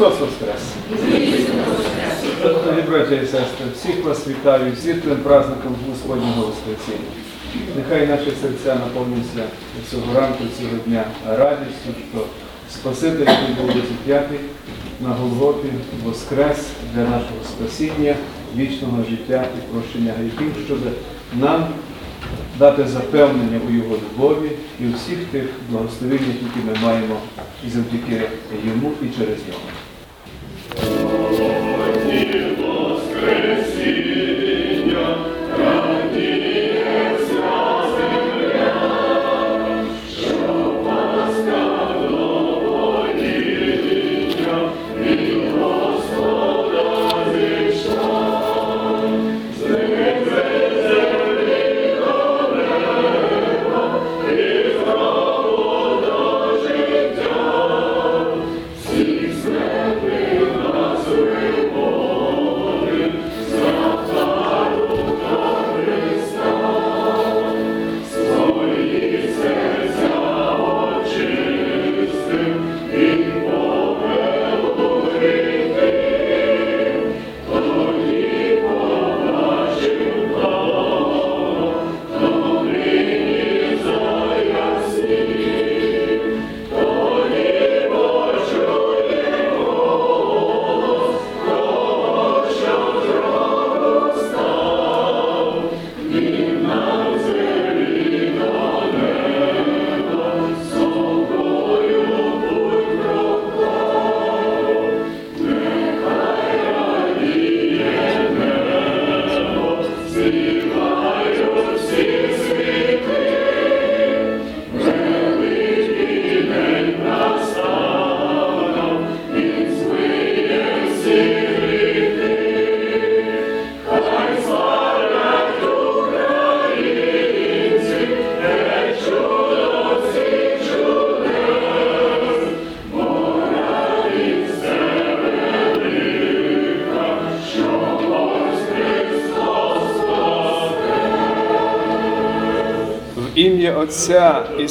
Христос Воскрес! Дорогі браття і сестри, всіх вас вітаю з світлим праздником Господнього Воскресіння. Нехай наші серця наповнюються цього ранку, цього дня радістю, що Спаситель, який був розіп'ятий на Голгофі, воскрес для нашого спасіння, вічного життя і прощення гріхів, щоб нам дати запевнення у Його любові і у всіх тих благословеннях, які ми маємо і завдяки Йому і через нього.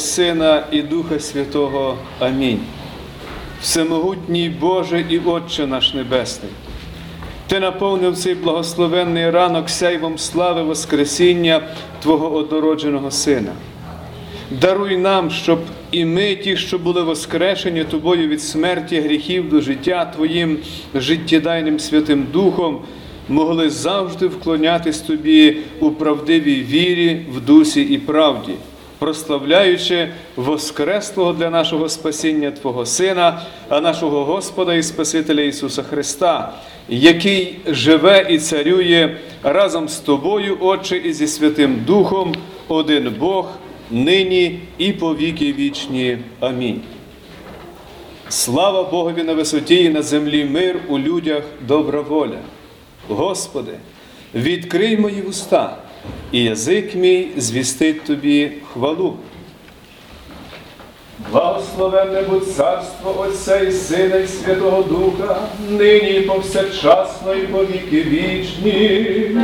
Сина, і Духа Святого. Амінь. Всемогутній Боже і Отче наш Небесний, Ти наповнив цей благословенний ранок сяйвом слави Воскресіння Твого однородженого Сина. Даруй нам, щоб і ми, ті, що були воскрешені Тобою від смерті гріхів до життя Твоїм життєдайним Святим Духом, могли завжди вклонятись Тобі у правдивій вірі, в дусі і правді, прославляючи Воскреслого для нашого спасіння Твого Сина, а нашого Господа і Спасителя Ісуса Христа, який живе і царює разом з Тобою, Отче, і зі Святим Духом, один Бог, нині і по віки вічні. Амінь. Слава Богові на висоті і на землі мир у людях добра воля. Господи, відкрий мої вуста, і язик мій звістить Тобі хвалу. Благословенне будь царство Отця і Сина, і Святого Духа, нині і повсякчасно, і повіки вічні.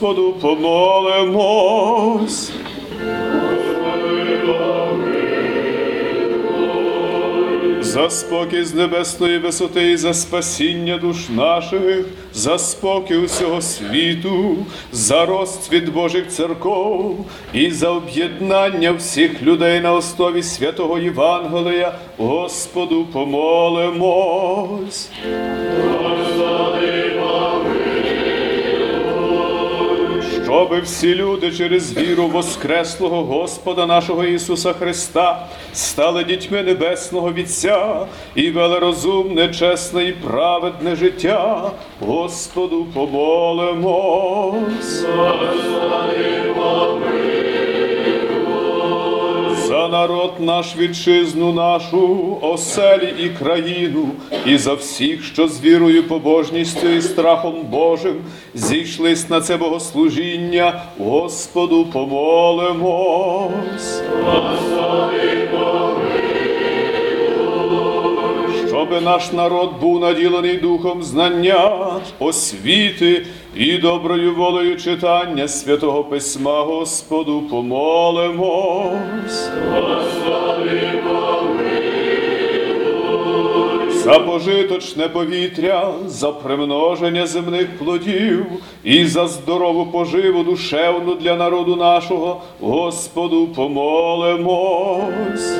Господу помолимось. За спокій з небесної висоти і за спасіння душ наших, за спокій усього світу, за розцвіт Божих церков і за об'єднання всіх людей на основі святого Євангелія, Господу помолимось. Щоби всі люди через віру Воскреслого Господа нашого Ісуса Христа стали дітьми Небесного Вітця і вели розумне, чесне і праведне життя, Господу помолимось. Народ наш вітчизну нашу, оселі і країну, і за всіх, що з вірою, побожністю і страхом Божим зійшлись на це богослужіння, Господу помолимось. Щоби наш народ був наділений духом знання, освіти і доброю волею читання святого письма, Господу за за пожиточне повітря, за примноження земних плодів і за здорову поживу душевну для народу нашого, Господу помолимось.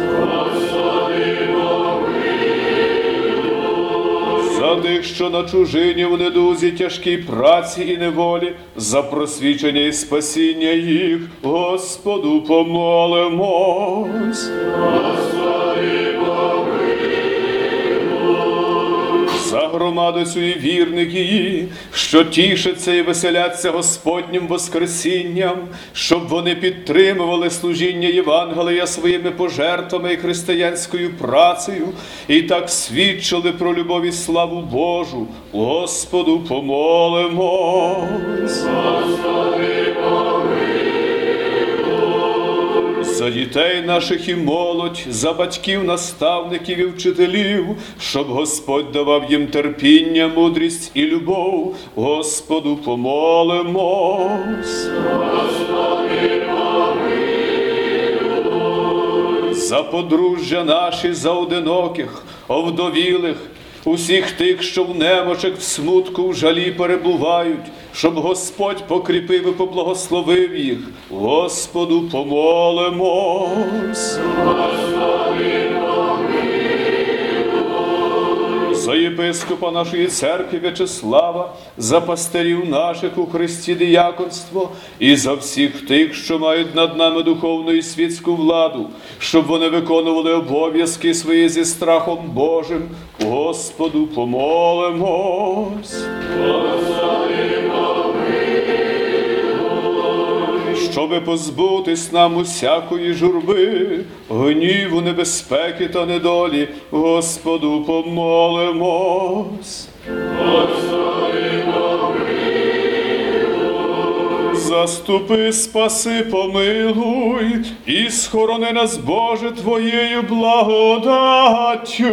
Тих, що на чужині в недузі тяжкій праці і неволі, за просвічення і спасіння їх, Господу помолимось. За громаду цю і вірник її, що тішаться і веселяться Господнім Воскресінням, щоб вони підтримували служіння Євангелія своїми пожертвами і християнською працею, і так свідчили про любов і славу Божу. Господу помолимось. За дітей наших і молодь, за батьків, наставників і вчителів, щоб Господь давав їм терпіння, мудрість і любов, Господу помолимось. За подружжя наші, за одиноких, овдовілих, усіх тих, що в немочах, в смутку, в жалі перебувають, щоб Господь покріпив і поблагословив їх. Господу помолимось. За єпископа нашої церкви В'ячеслава, за пастирів наших у Христі діяконство і за всіх тих, що мають над нами духовну і світську владу, щоб вони виконували обов'язки свої зі страхом Божим. Господу помолимось. Щоби позбутись нам усякої журби, гніву, небезпеки та недолі, Господу помолимось. Заступи, спаси, помилуй і схорони нас, Боже, Твоєю благодаттю.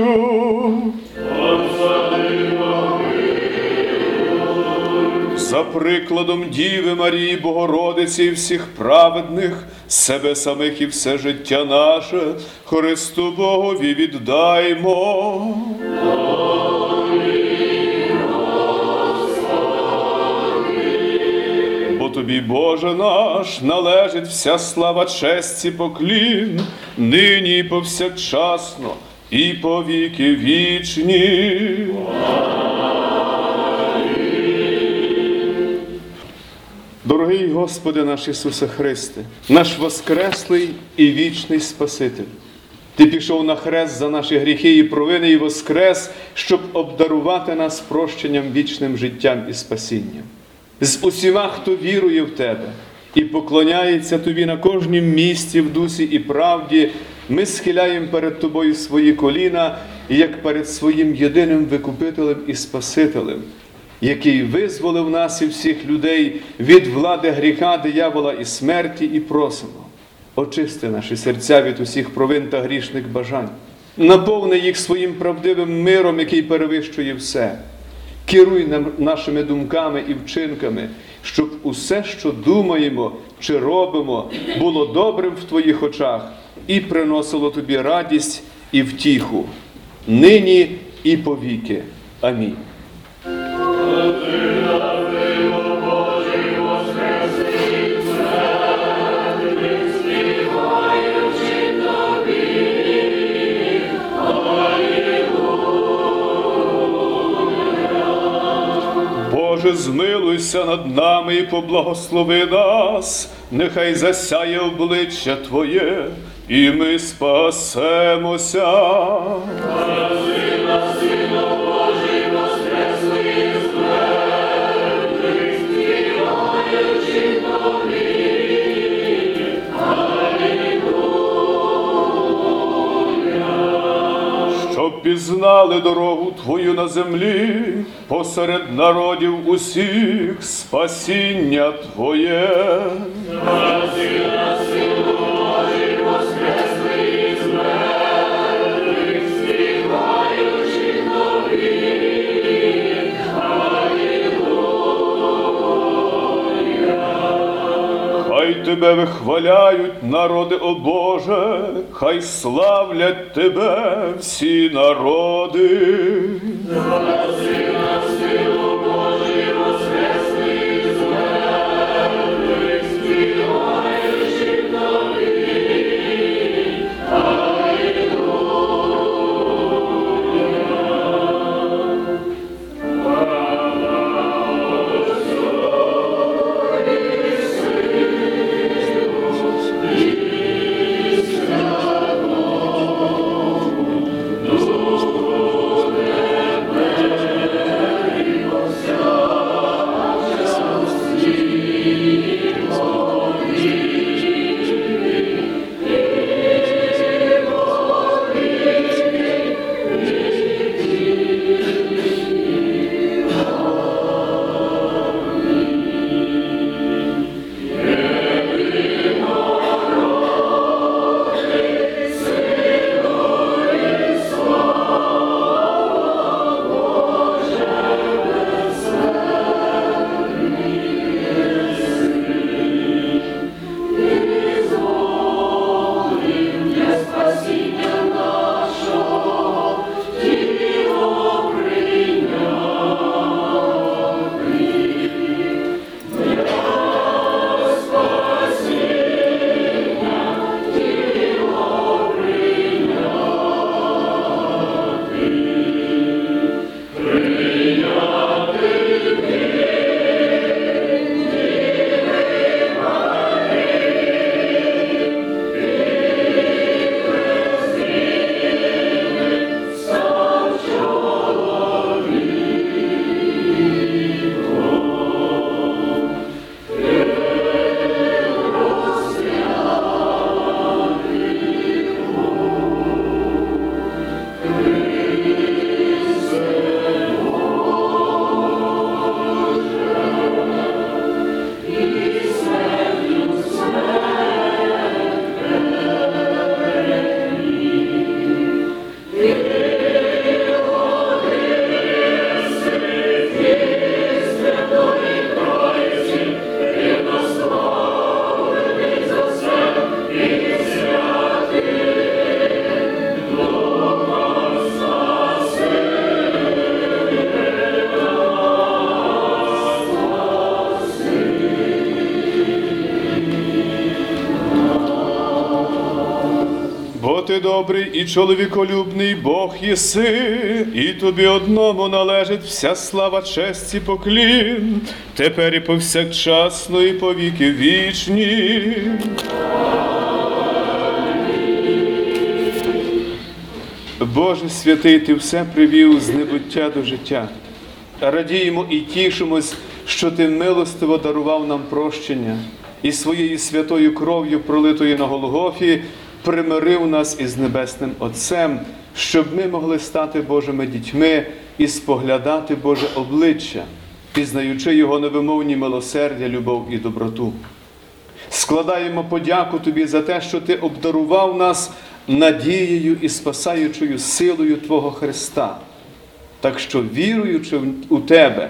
За прикладом Діви Марії Богородиці і всіх праведних, себе самих і все життя наше, Христу Богові віддаймо. Тобі, Боже наш, належить вся слава, честь і поклін, нині і повсякчасно, і по віки вічні. Дорогий Господи наш Ісусе Христе, наш воскреслий і вічний Спаситель. Ти пішов на хрест за наші гріхи і провини, і воскрес, щоб обдарувати нас прощенням вічним життям і спасінням. З усіма, хто вірує в Тебе і поклоняється Тобі на кожнім місці в дусі і правді, ми схиляємо перед Тобою свої коліна, як перед своїм єдиним Викупителем і Спасителем який визволив нас і всіх людей від влади гріха, диявола і смерті, і просимо. Очисти наші серця від усіх провин та грішних бажань, наповни їх своїм правдивим миром, який перевищує все. Керуй нам нашими думками і вчинками, щоб усе, що думаємо чи робимо, було добрим в Твоїх очах і приносило тобі радість і втіху, нині і повіки. Амінь. Боже, змилуйся над нами і поблагослови нас, нехай засяє обличчя Твоє, і ми спасемося. Пізнали дорогу Твою на землі, посеред народів усіх спасіння Твоє. Тебе вихваляють народи, о Боже, хай славлять тебе всі народи. І чоловіколюбний Бог єси, і тобі одному належить вся слава, честь і поклін, тепер і повсякчасно, і повіки вічні. Боже святий, Ти все привів з небуття до життя. Радіємо і тішимось, що Ти милостиво дарував нам прощення і своєю святою кров'ю, пролитою на Голгофі, примирив нас із Небесним Отцем, щоб ми могли стати Божими дітьми і споглядати Боже обличчя, пізнаючи Його невимовні милосердя, любов і доброту. Складаємо подяку Тобі за те, що Ти обдарував нас надією і спасаючою силою Твого Христа. Так що, віруючи у Тебе,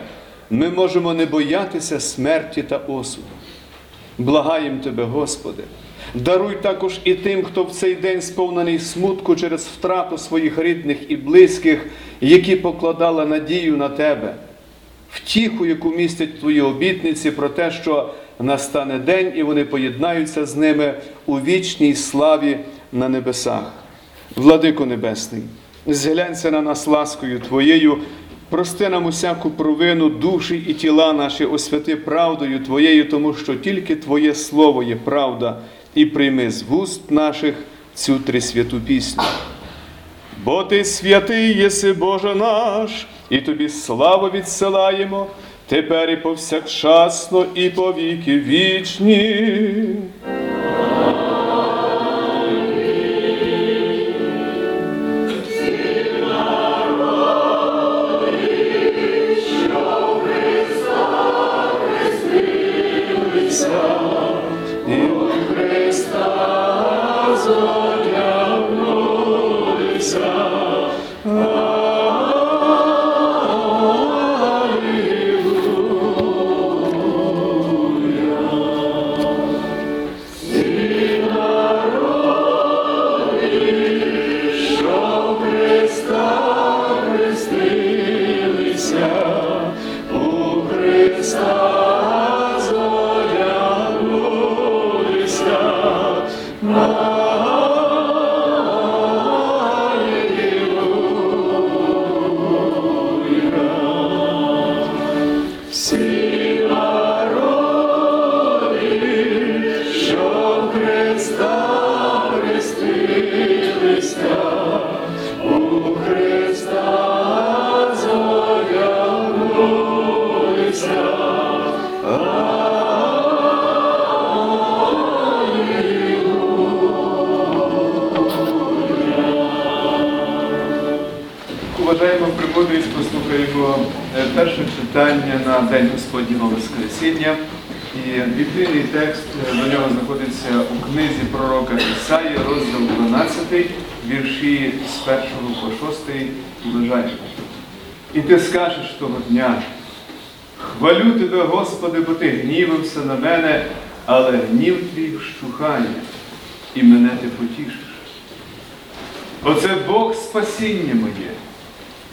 ми можемо не боятися смерті та осуду. Благаємо Тебе, Господи, даруй також і тим, хто в цей день сповнений смутку через втрату своїх рідних і близьких, які покладали надію на Тебе, втіху, яку містять Твої обітниці про те, що настане день і вони поєднаються з ними у вічній славі на небесах. Владико Небесний, зглянься на нас ласкою Твоєю, прости нам усяку провину, душі і тіла наші, освяти правдою Твоєю, тому що тільки Твоє Слово є правда, і прийми з вуст наших цю трисвяту пісню. Бо ти святий єси Боже наш, і тобі славу відсилаємо, тепер і повсякчасно, і по віки вічні. Ти гнівився на мене, але гнів твій вщухає, і мене ти потішиш. Оце Бог спасіння моє,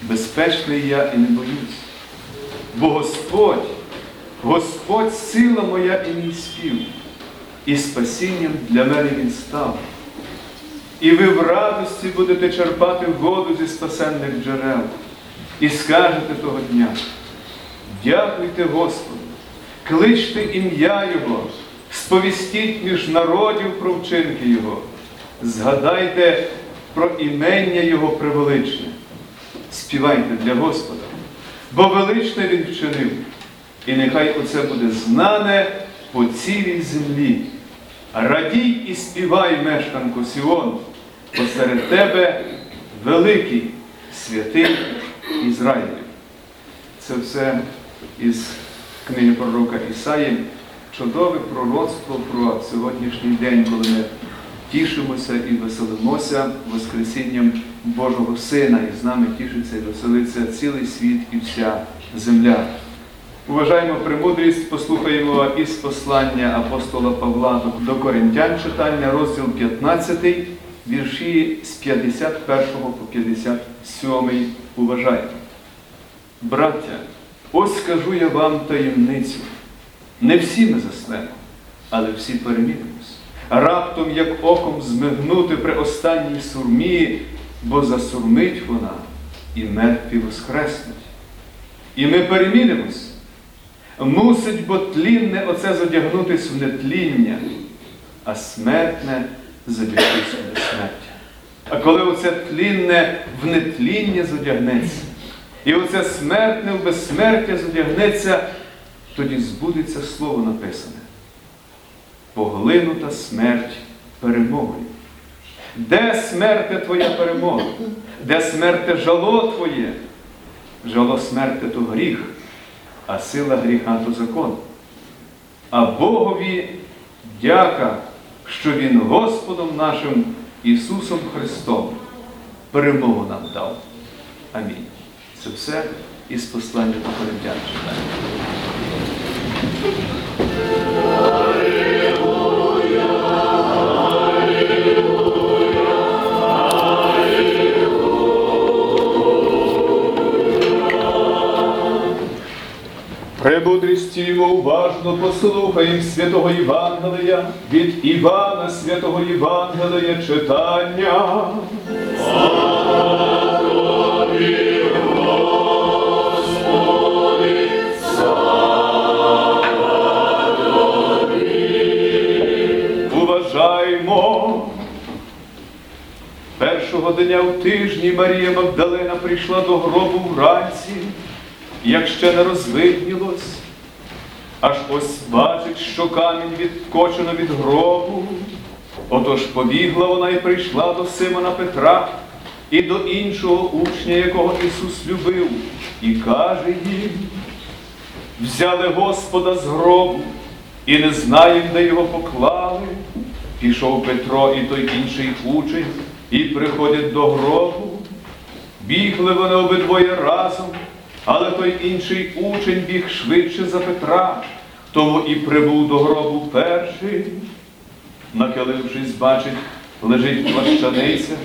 безпечний я і не боюсь. Бо Господь, Господь сила моя і мій спів, і спасінням для мене Він став. І ви в радості будете черпати воду зі спасенних джерел, і скажете того дня, дякуйте Господу, кличте ім'я Його, сповістіть між народів про вчинки Його, згадайте про імення Його превеличне. Співайте для Господа, бо величне Він вчинив, і нехай оце буде знане по цілій землі. Радій і співай, мешканку Сіон, посеред тебе великий святий Ізраїль. Це все із книги пророка Ісаї, чудове пророцтво про сьогоднішній день, коли ми тішимося і веселимося Воскресінням Божого Сина, і з нами тішиться і веселиться цілий світ і вся земля. Уважаємо премудрість, послухаємо із послання апостола Павла до Коринтян читання, розділ 15, вірші з 51 по 57. Уважайте. Браття, ось скажу я вам таємницю. Не всі ми заснемо, але всі перемінимось. Раптом, як оком змигнути при останній сурмі, бо засурмить вона, і мертві воскреснуть. І ми перемінимось. Мусить бо тлінне оце задягнутись в нетління, а смертне задягнутись в безсмертя. А коли оце тлінне в нетління задягнеться, і оце смертне в безсмертя задягнеться, тоді збудеться слово написане. Поглинута смерть перемогою. Де смерте твоя перемога? Де смерте жало твоє? Жало смерти то гріх, а сила гріха то закон. А Богові дяка, що Він Господом нашим Ісусом Христом перемогу нам дав. Амінь. Це все із послання до Коринтян читання. Премудрістімо уважно послухаємо святого Євангелія від Івана святого Євангелія читання. Уважаймо. Першого дня в тижні Марія Магдалина прийшла до гробу вранці, як ще не розвиднілось, аж ось бачить, що камінь відкочено від гробу. Отож побігла вона і прийшла до Симона Петра і до іншого учня, якого Ісус любив, і каже їм, взяли Господа з гробу і не знаємо, де його поклали. Пішов Петро і той інший учень, і приходять до гробу. Бігли вони обидвоє разом, але той інший учень біг швидше за Петра, тому і прибув до гробу перший. Нахилившись, бачить, лежить плащаниця,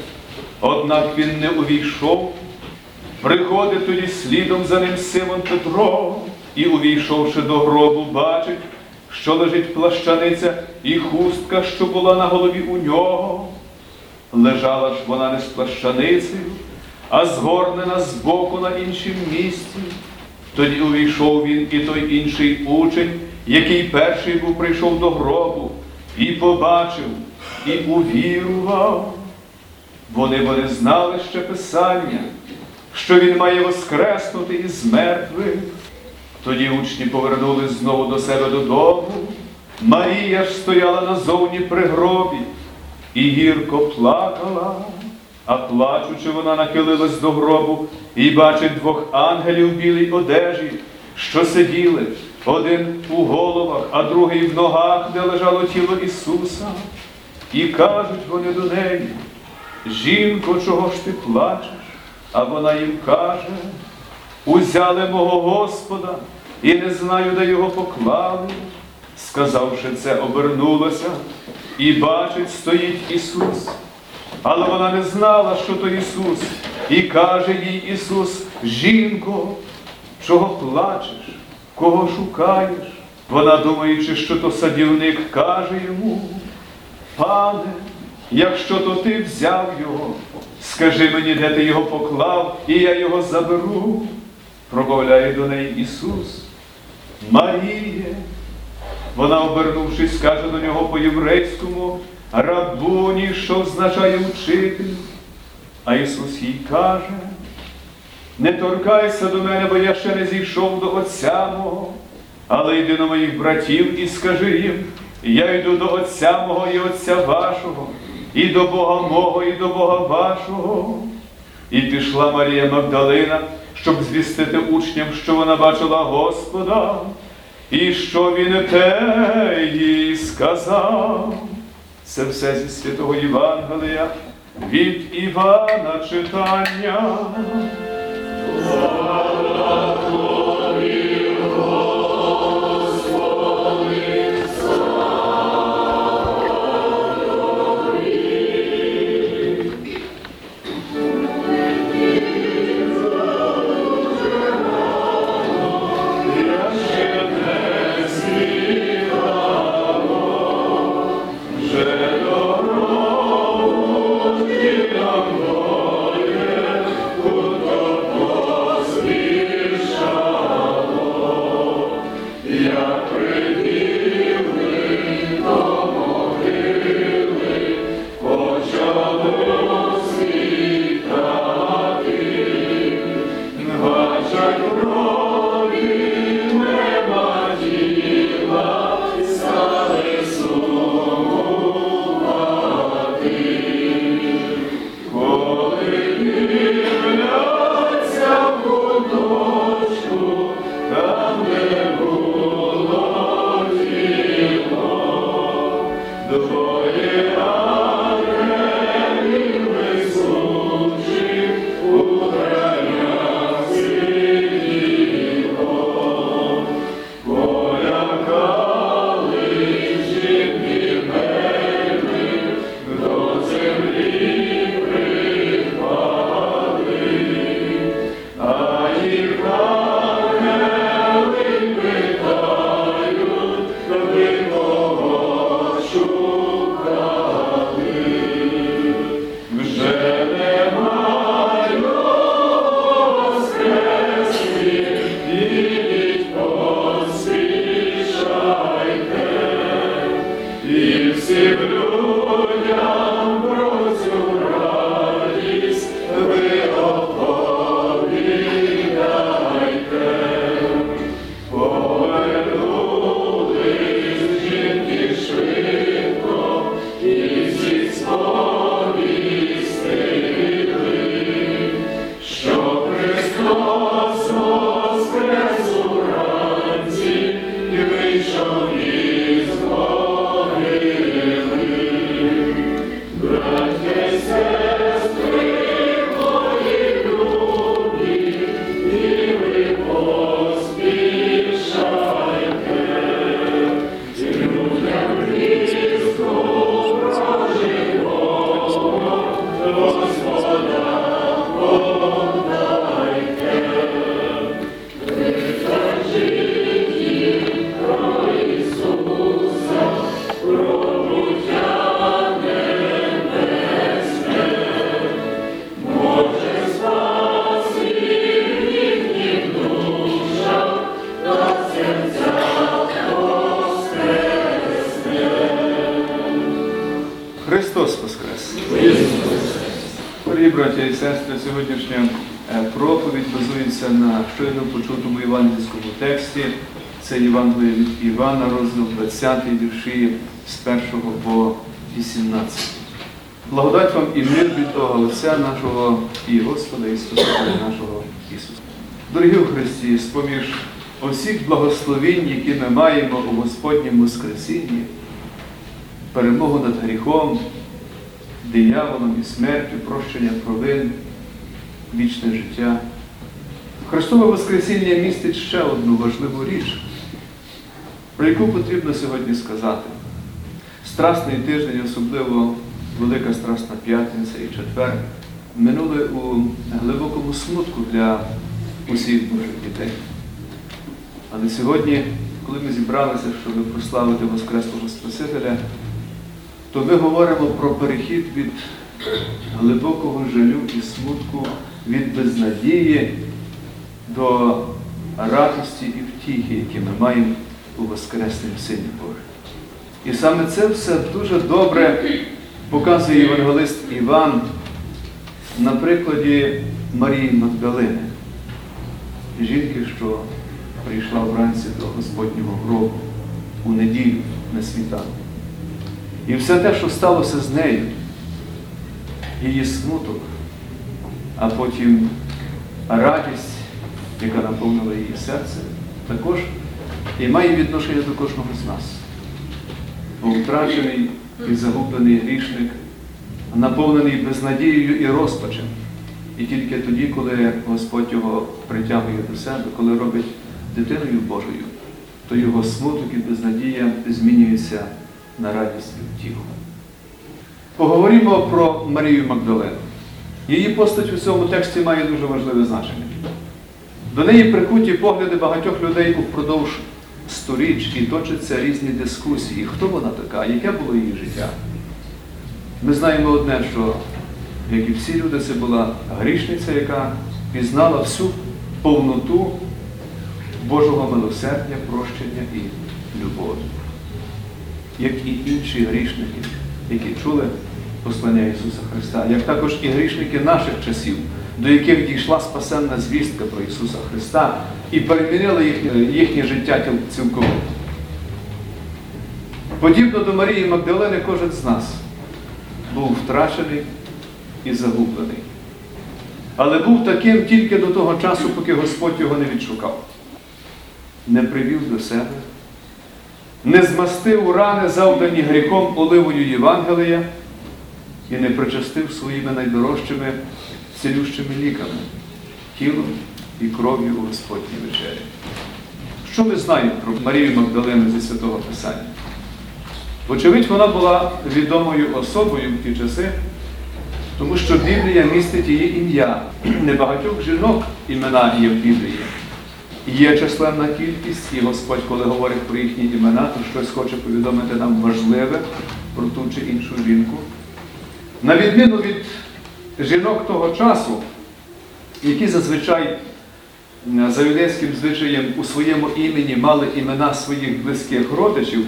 однак він не увійшов. Приходить тоді слідом за ним Симон Петро, і, увійшовши до гробу, бачить, що лежить плащаниця, і хустка, що була на голові у нього. Лежала ж вона не з плащаницею, а згорнена збоку на іншім місці. Тоді увійшов він і той інший учень, який перший був прийшов до гробу, і побачив, і увірував. Вони бо не знали ще Писання, що він має воскреснути із мертвих. Тоді учні повернулись знову до себе додому. Марія ж стояла назовні при гробі і гірко плакала, а плачучи, вона нахилилась до гробу і бачить двох ангелів в білій одежі, що сиділи, один у головах, а другий в ногах, де лежало тіло Ісуса. І кажуть вони до неї, жінко, чого ж ти плачеш? А вона їм каже, узяли мого Господа і не знаю, де його поклали. Сказавши це, обернулася і бачить, стоїть Ісус. Але вона не знала, що то Ісус, і каже їй Ісус, жінко, чого плачеш, кого шукаєш? Вона, думаючи, що то садівник, каже йому, Пане, якщо то ти взяв його, скажи мені, де ти його поклав, і я його заберу. Промовляє до неї Ісус. Маріє. Вона, обернувшись, каже до нього по-єврейському, рабуні, що означає учитель. А Ісус їй каже, не торкайся до мене, бо я ще не зійшов до Отця мого, але йди до моїх братів і скажи їм, я йду до Отця мого і Отця вашого, і до Бога мого, і до Бога вашого. І пішла Марія Магдалина, щоб звістити учням, що вона бачила Господа, і що він те їй сказав. Це все зі святого Євангелія від Івана читання. Отця нашого і Господа і нашого Ісуса. Дорогі у Христі, з-поміж усіх благословінь, які ми маємо у Господньому Воскресінні, перемогу над гріхом, дияволом і смертю, прощення провин, вічне життя. Христове Воскресіння містить ще одну важливу річ, про яку потрібно сьогодні сказати. Страсний тиждень, особливо Велика Страсна П'ятниця і четвер, минули у глибокому смутку для усіх Божих дітей. Але сьогодні, коли ми зібралися, щоб прославити Воскреслого Спасителя, то ми говоримо про перехід від глибокого жалю і смутку, від безнадії до радості і втіхи, які ми маємо у Воскреснім Сині Божий. І саме це все дуже добре показує євангелист Іван на прикладі Марії Магдалини, жінки, що прийшла вранці до Господнього гробу у неділю на світанку. І все те, що сталося з нею, її смуток, а потім радість, яка наповнила її серце, також і має відношення до кожного з нас. Бо втрачений і загублений грішник, наповнений безнадією і розпачем. І тільки тоді, коли Господь його притягує до себе, коли робить дитиною Божою, то його смуток і безнадія змінюється на радість і втіху. Поговоримо про Марію Магдалену. Її постать у цьому тексті має дуже важливе значення. До неї прикуті погляди багатьох людей упродовж сторіч і точаться різні дискусії. Хто вона така, яке було її життя? Ми знаємо одне, що, як і всі люди, це була грішниця, яка пізнала всю повноту Божого милосердя, прощення і любові як і інші грішники, які чули послання Ісуса Христа, як також і грішники наших часів, до яких дійшла спасенна звістка про Ісуса Христа і перемінила їхнє, їхнє життя цілковито. Подібно до Марії Магдалини, кожен з нас був втрачений і загублений. Але був таким тільки до того часу, поки Господь його не відшукав, не привів до себе не змастив рани, завдані гріхом оливою Євангелія, і не причастив своїми найдорожчими цілющими ліками, тілом і кров'ю у Господній вечері. Що ми знаємо про Марію Магдалину зі Святого Писання? Вочевидь, вона була відомою особою в ті часи, тому що Біблія містить її ім'я. Небагатьох жінок імена є в Біблії. Є численна кількість, і Господь, коли говорить про їхні імена, то щось хоче повідомити нам важливе про ту чи іншу жінку. На відміну від жінок того часу, які зазвичай за юдейським звичаєм у своєму імені мали імена своїх близьких родичів,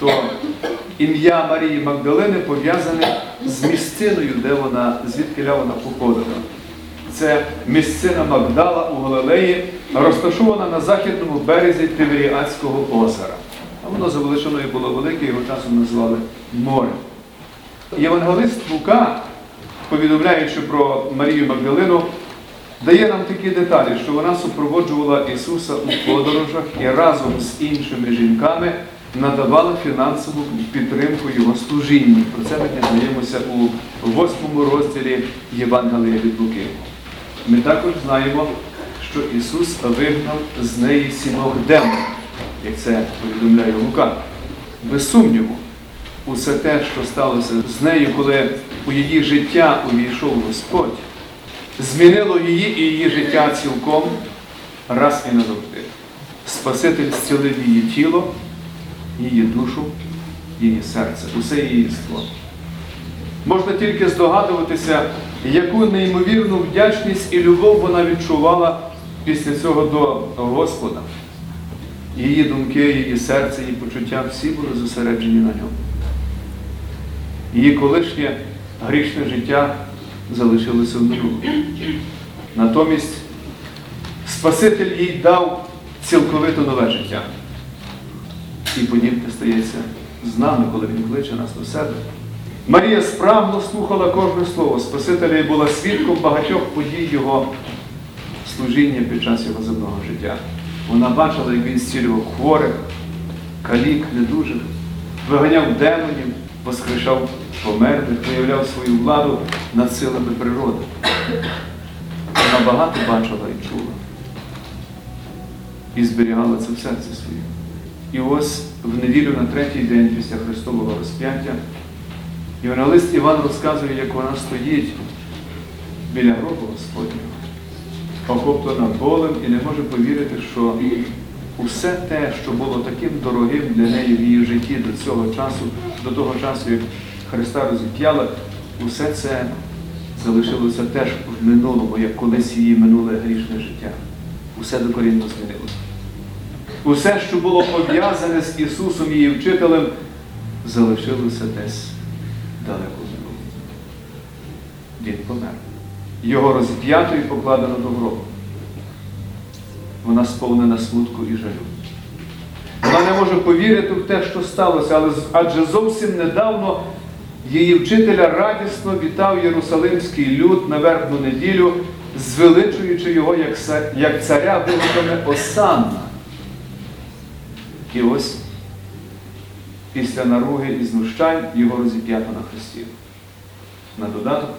то ім'я Марії Магдалини пов'язане з місциною, де вона, звідки вона походила. Це місцина Магдала у Галилеї, розташована на західному березі Тиверіатського озера. А воно за величиною було велике, його часом називали море. Євангелист Лука, повідомляючи про Марію Магдалину, дає нам такі деталі, що вона супроводжувала Ісуса у подорожах і разом з іншими жінками надавала фінансову підтримку Його служінні. Про це ми дізнаємося у восьмому розділі Євангелія від Луки. Ми також знаємо, що Ісус вигнав з неї сімох демонів, як це повідомляє Лука. Без сумніву, усе те, що сталося з нею, коли у її життя увійшов Господь, змінило її і її життя цілком раз і назавжди. Спаситель зцілив її тіло, її душу, її серце, усе її ство. Можна тільки здогадуватися, яку неймовірну вдячність і любов вона відчувала після цього до Господа. Її думки, її серце, її почуття всі були зосереджені на ньому. Її колишнє грішне життя залишилося в минулому. Натомість Спаситель їй дав цілковито нове життя. І подібне стається з нами, коли Він кличе нас до себе. Марія справно слухала кожне слово Спасителя і була свідком багатьох подій Його служіння під час його земного життя. Вона бачила, як він зцілював хворих, калік, недужих, виганяв демонів, воскрешав померлих, виявляв свою владу над силами природи. Вона багато бачила і чула. І зберігала це в серці своєму. І ось в неділю на третій день після Христового розп'яття Євангелист Іван розказує, як вона стоїть біля гробу Господнього, охоплена болем і не може повірити, що усе те, що було таким дорогим для неї в її житті до цього часу, до того часу, як Христа розіп'яла, усе це залишилося теж в минулому, як колись її минуле грішне життя. Усе докорінно змінилося. Усе, що було пов'язане з Ісусом, її вчителем, залишилося десь далеко минулому. Він помер. Його розп'ято і покладено до гробу. Вона сповнена смутку і жалю. Вона не може повірити в те, що сталося, але адже зовсім недавно її вчителя радісно вітав Єрусалимський люд на вербну неділю, звеличуючи його як царя вигуками Осанна. І ось після наруги і знущань його розіп'ято на хресті. На додаток,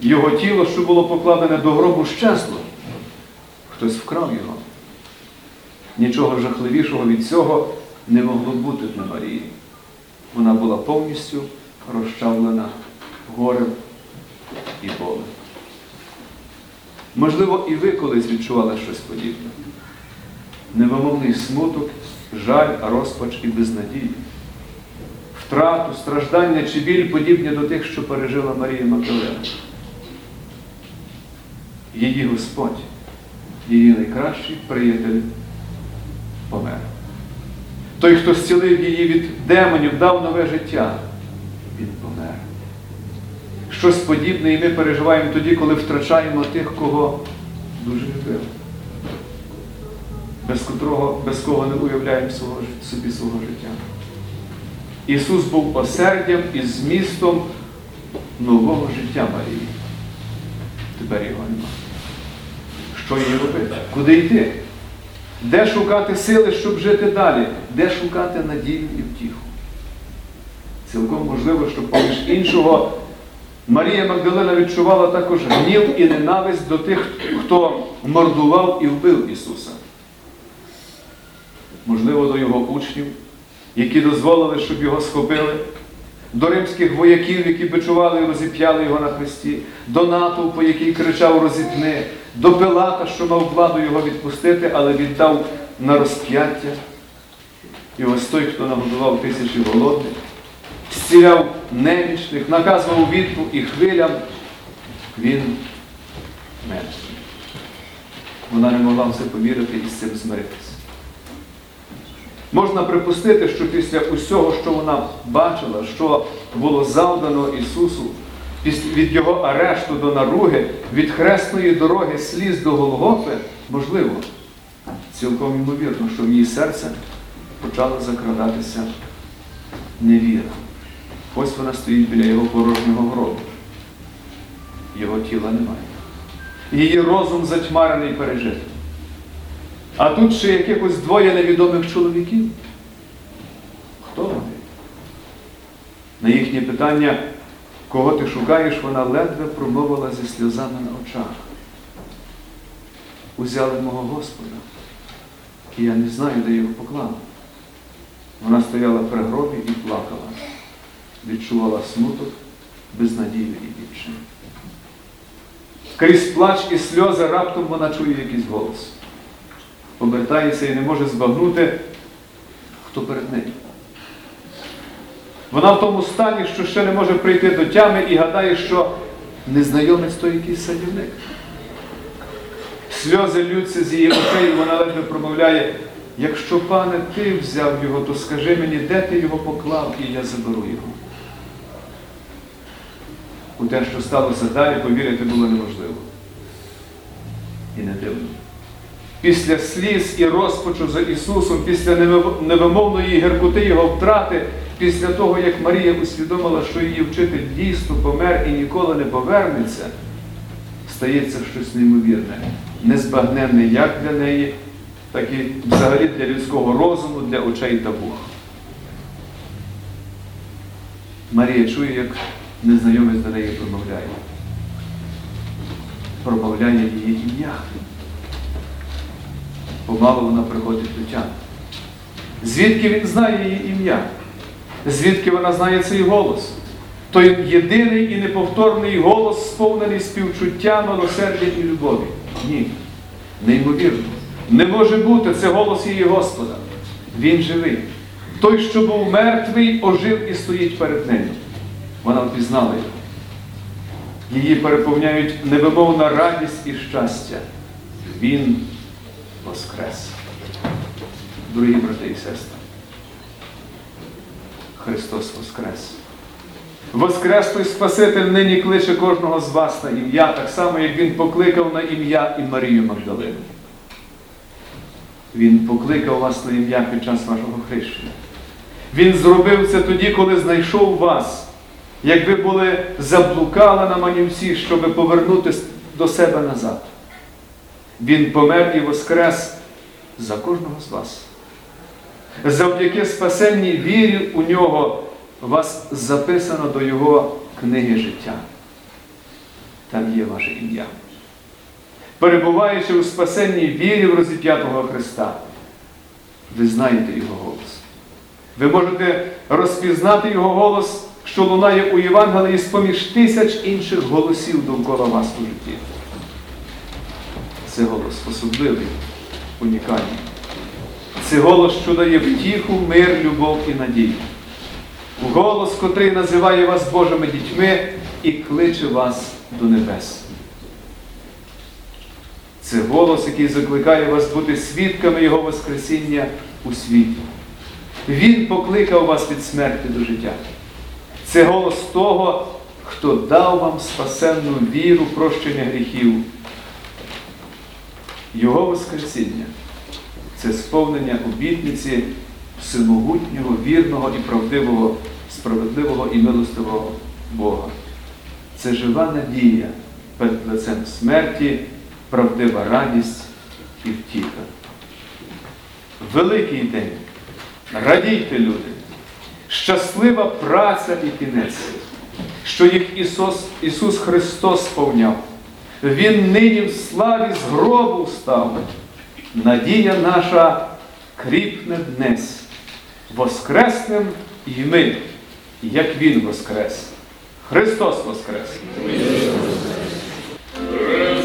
його тіло, що було покладене до гробу, щезло. Хтось вкрав його. Нічого жахливішого від цього не могло бути для Марії. Вона була повністю розчавлена горем і болем. Можливо, і ви колись відчували щось подібне. Невимовний смуток, жаль, розпач і безнадій. Втрату, страждання чи біль подібні до тих, що пережила Марія Магдалена. Її Господь, її найкращий приятель помер. Той, хто зцілив її від демонів, дав нове життя, він помер. Щось подібне і ми переживаємо тоді, коли втрачаємо тих, кого дуже любили без котрого, без кого не уявляємо свого, собі свого життя. Ісус був осердям і змістом нового життя Марії. Тепер його нема. Що їй робити? Куди йти? Де шукати сили, щоб жити далі? Де шукати надію і втіху? Цілком можливо, що поміж іншого Марія Магдалина відчувала також гнів і ненависть до тих, хто мордував і вбив Ісуса можливо, до його учнів, які дозволили, щоб його схопили, до римських вояків, які бичували і розіп'яли його на хресті, до натовпу, який кричав розіпни, до Пилата, що мав владу його відпустити, але віддав на розп'яття. І ось той, хто нагодував тисячі голодних, зціляв немічних, наказував вітру і хвилям, він мертвий. Вона не могла в це повірити і з цим змиритися. Можна припустити, що після усього, що вона бачила, що було завдано Ісусу, від Його арешту до наруги, від хресної дороги сліз до Голгофи, можливо, цілком ймовірно, що в її серце почала закрадатися невіра. Ось вона стоїть біля його порожнього гробу. Його тіла немає. Її розум затьмарений пережитим. А тут ще якихось двоє невідомих чоловіків. Хто вони? На їхнє питання, кого ти шукаєш, вона ледве промовила зі сльозами на очах. Узяли мого Господа, і я не знаю, де його поклали. Вона стояла при гробі і плакала, відчувала смуток, безнадію і відчай. Крізь плач і сльози раптом вона чує якийсь голос обертається і не може збагнути, хто перед нею. Вона в тому стані, що ще не може прийти до тями і гадає, що незнайомець то якийсь садівник. Сльози ллються з її очей, вона ледве промовляє, якщо, пане, ти взяв його, то скажи мені, де ти його поклав, і я заберу його. у те, що сталося далі, повірити було неможливо. І не дивно. Після сліз і розпачу за Ісусом, після невимовної гіркоти Його втрати, після того, як Марія усвідомила, що її вчитель дійсно помер і ніколи не повернеться, стається щось неймовірне, незбагненне як для неї, так і взагалі для людського розуму, для очей та вух. Марія чує, як незнайомець до неї промовляє. Промовляє її ім'я. Помало вона приходить до тями. Звідки він знає її ім'я? Звідки вона знає цей голос? Той єдиний і неповторний голос, сповнений співчуття, милосердя і любові. Ні. Неймовірно. Не може бути це голос її Господа. Він живий. Той, що був мертвий, ожив і стоїть перед нею. Вона впізнала його. Її переповняють невимовна радість і щастя. Він воскрес. Дорогі брати і сестри. Христос Воскрес. Воскрес той Спаситель нині кличе кожного з вас на ім'я, так само, як Він покликав на ім'я і Марію Магдалину. Він покликав вас на ім'я під час вашого хрещення. Він зробив це тоді, коли знайшов вас, як ви були заблукали на манівці, щоб повернутися до себе назад. Він помер і воскрес за кожного з вас. Завдяки спасенній вірі у нього вас записано до Його книги життя. Там є ваше ім'я. Перебуваючи у спасенній вірі в розіп'ятого Христа, ви знаєте Його голос. Ви можете розпізнати Його голос, що лунає у Євангелії з-поміж тисяч інших голосів довкола вас у житті. Це голос особливий, унікальний. Це голос, що дає втіху, мир, любов і надію. Голос, котрий називає вас Божими дітьми і кличе вас до небес. Це голос, який закликає вас бути свідками Його Воскресіння у світі. Він покликав вас від смерті до життя. Це голос того, хто дав вам спасенну віру прощення гріхів. Його Воскресіння це сповнення обітниці всемогутнього, вірного і правдивого, справедливого і милостивого Бога. Це жива надія перед лицем смерті, правдива радість і втіха. Великий день. Радійте, люди! Щаслива праця і кінець, що їх Ісус, Ісус Христос сповняв. Він нині в славі з гробу встав. Надія наша кріпне днес, воскреснем і ми, як Він воскрес. Христос воскрес! Христос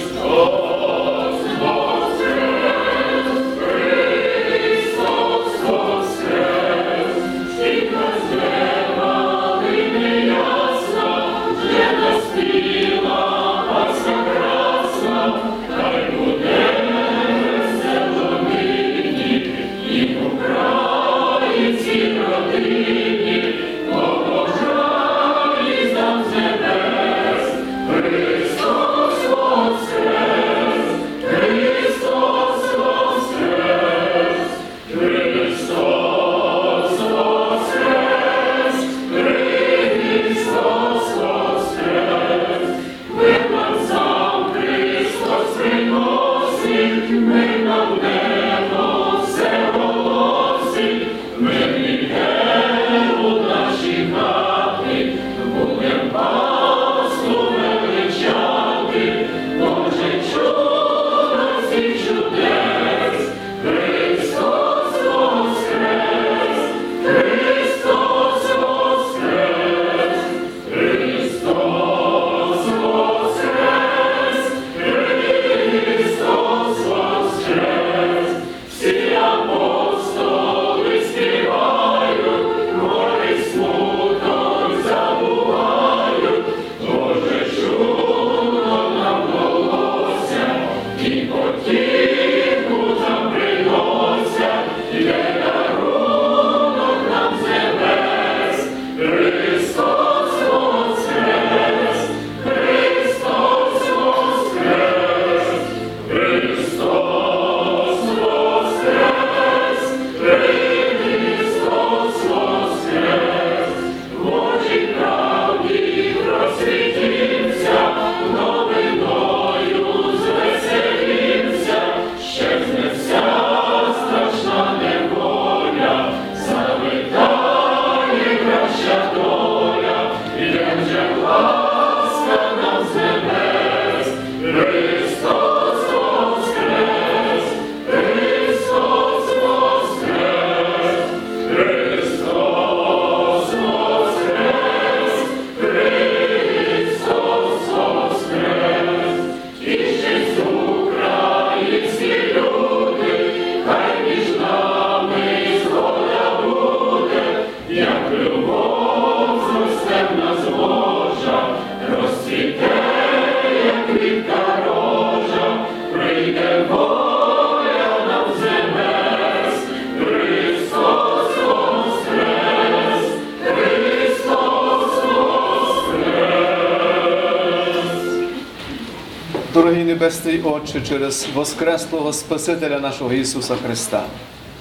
Небесний Отче, через Воскреслого Спасителя нашого Ісуса Христа.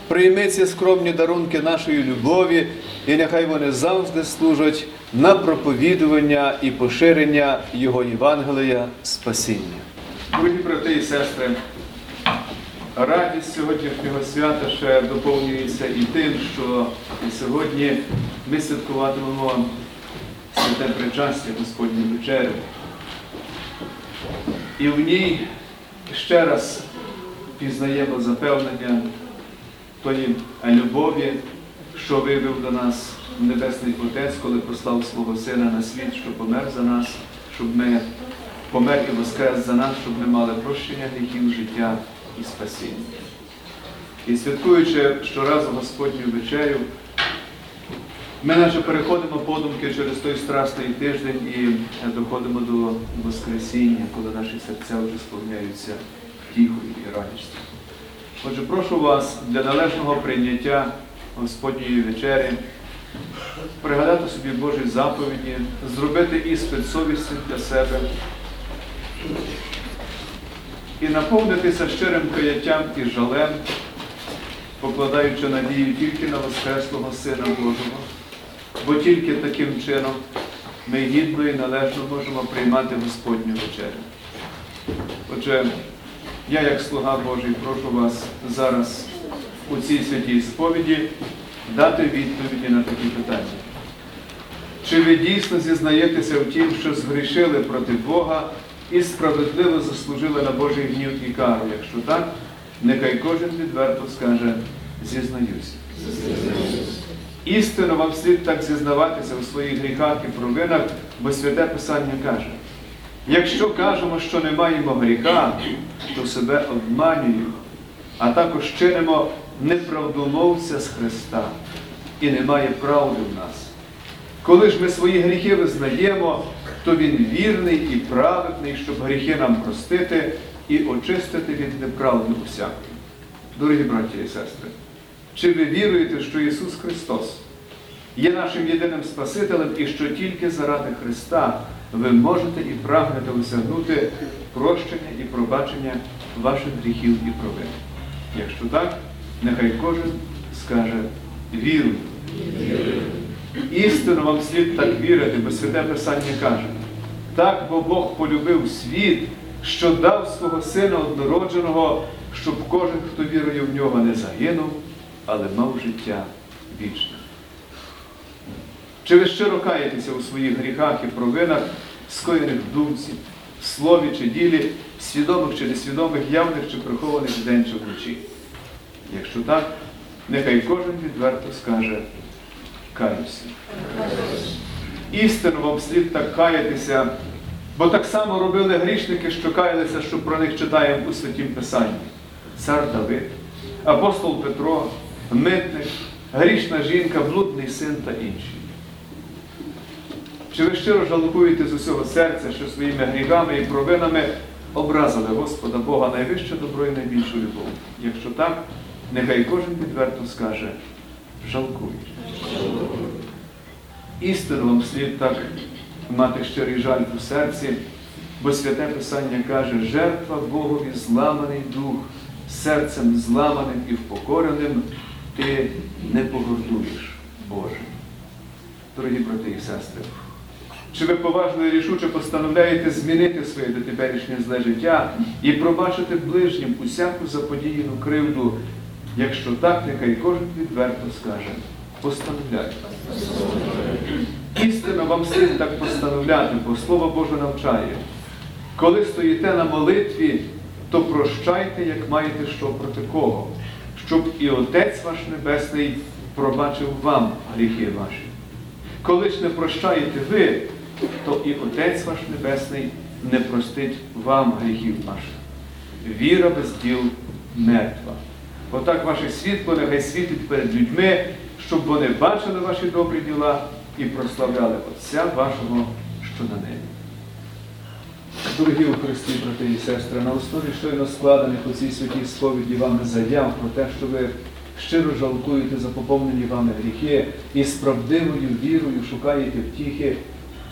Прийми ці скромні дарунки нашої любові, і нехай вони завжди служать на проповідування і поширення Його Євангелія спасіння. Дорогі брати і сестри, радість сьогоднішнього свята ще доповнюється і тим, що сьогодні ми святкуватимемо святе причастя Господню вечерю. І в ній ще раз пізнаємо запевнення тої любові, що вивів до нас Небесний Отець, коли послав свого Сина на світ, що помер за нас, щоб ми помер і воскрес за нас, щоб ми мали прощення гріхів, життя і спасіння. І святкуючи щоразу Господню вечерю, ми наче переходимо подумки через той страстний тиждень і доходимо до Воскресіння, коли наші серця вже сповняються втіхою і радістю. Отже, прошу вас для належного прийняття Господньої вечері пригадати собі Божі заповіді, зробити іспит совісті для себе і наповнитися щирим каяттям і жалем, покладаючи надію тільки на Воскреслого Сина Божого, бо тільки таким чином ми гідно і належно можемо приймати Господню вечерю. Отже, я, як слуга Божий, прошу вас зараз у цій святій сповіді дати відповіді на такі питання. Чи ви дійсно зізнаєтеся в тім, що згрішили проти Бога і справедливо заслужили на Божий гнів і кару? Якщо так, нехай кожен відверто скаже зізнаюся. Істинно вам слід так зізнаватися у своїх гріхах і провинах, бо святе Писання каже. Якщо кажемо, що не маємо гріха, то себе обманюємо, а також чинимо неправдомовця з Христа і немає правди в нас. Коли ж ми свої гріхи визнаємо, то Він вірний і праведний, щоб гріхи нам простити і очистити від неправди усякої. Дорогі браті і сестри, чи ви віруєте, що Ісус Христос є нашим єдиним Спасителем і що тільки заради Христа ви можете і прагнете осягнути прощення і пробачення ваших гріхів і провин? Якщо так, нехай кожен скаже вірую. Істинно вам слід так вірити, бо святе Писання каже, так бо Бог полюбив світ, що дав свого Сина однородженого, щоб кожен, хто вірує в нього, не загинув, але мав життя вічне. Чи ви щиро каєтеся у своїх гріхах і провинах, скоєних в думці, в слові чи ділі, свідомих чи несвідомих, явних чи прихованих вдень чи вночі? Якщо так, нехай кожен відверто скаже каюся. Істинно вам слід так каятися, бо так само робили грішники, що каялися, що про них читаємо у Святім Писанні. Цар Давид, апостол Петро, митник, грішна жінка, блудний син та інші. Чи ви щиро жалкуєте з усього серця, що своїми гріхами і провинами образили Господа Бога найвище добро і найбільшу любов? Якщо так, нехай кожен відверто скаже жалкую. Істину вам слід так мати щирий жаль у серці, бо святе Писання каже, жертва Богові зламаний дух, серцем зламаним і впокореним ти не погордуєш, Боже. Дорогі брати і сестри, чи ви поважно і рішуче постановляєте змінити своє дотеперішнє зле життя і пробачити ближнім усяку заподіяну кривду? Якщо так, нехай кожен відверто скаже, постановляю. Істинно вам слід так постановляти, бо Слово Боже навчає. Коли стоїте на молитві, то прощайте, як маєте що проти кого, щоб і Отець ваш Небесний пробачив вам гріхи ваші. Коли ж не прощаєте ви, то і Отець ваш Небесний не простить вам гріхів ваших. Віра без діл мертва. Отак ваше світло нехай світить перед людьми, щоб вони бачили ваші добрі діла і прославляли Отця вашого, що на небі. Дорогі у Христі, брати і сестри, на основі щойно складених у цій святій сповіді вами заяв про те, що ви щиро жалкуєте за поповнені вами гріхи і з правдивою вірою шукаєте втіхи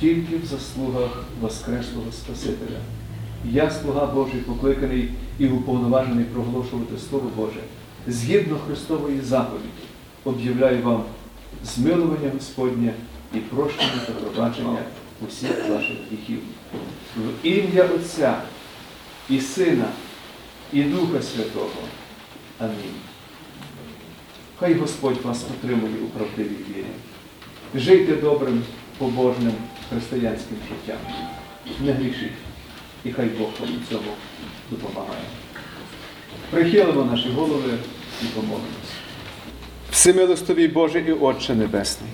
тільки в заслугах Воскреслого Спасителя. Я, слуга Божий, покликаний і уповноважений проголошувати Слово Боже, згідно Христової заповіді, об'являю вам змилування Господнє і прощення та пробачення усіх ваших гріхів. В ім'я Отця і Сина, і Духа Святого. Амінь. Хай Господь вас утримує у правдивій вірі. Жийте добрим, побожним християнським життям. Не грішіть. І хай Бог вам у цьому допомагає. Прихилимо наші голови і помолимось. Всемилостивий Боже і Отче Небесний.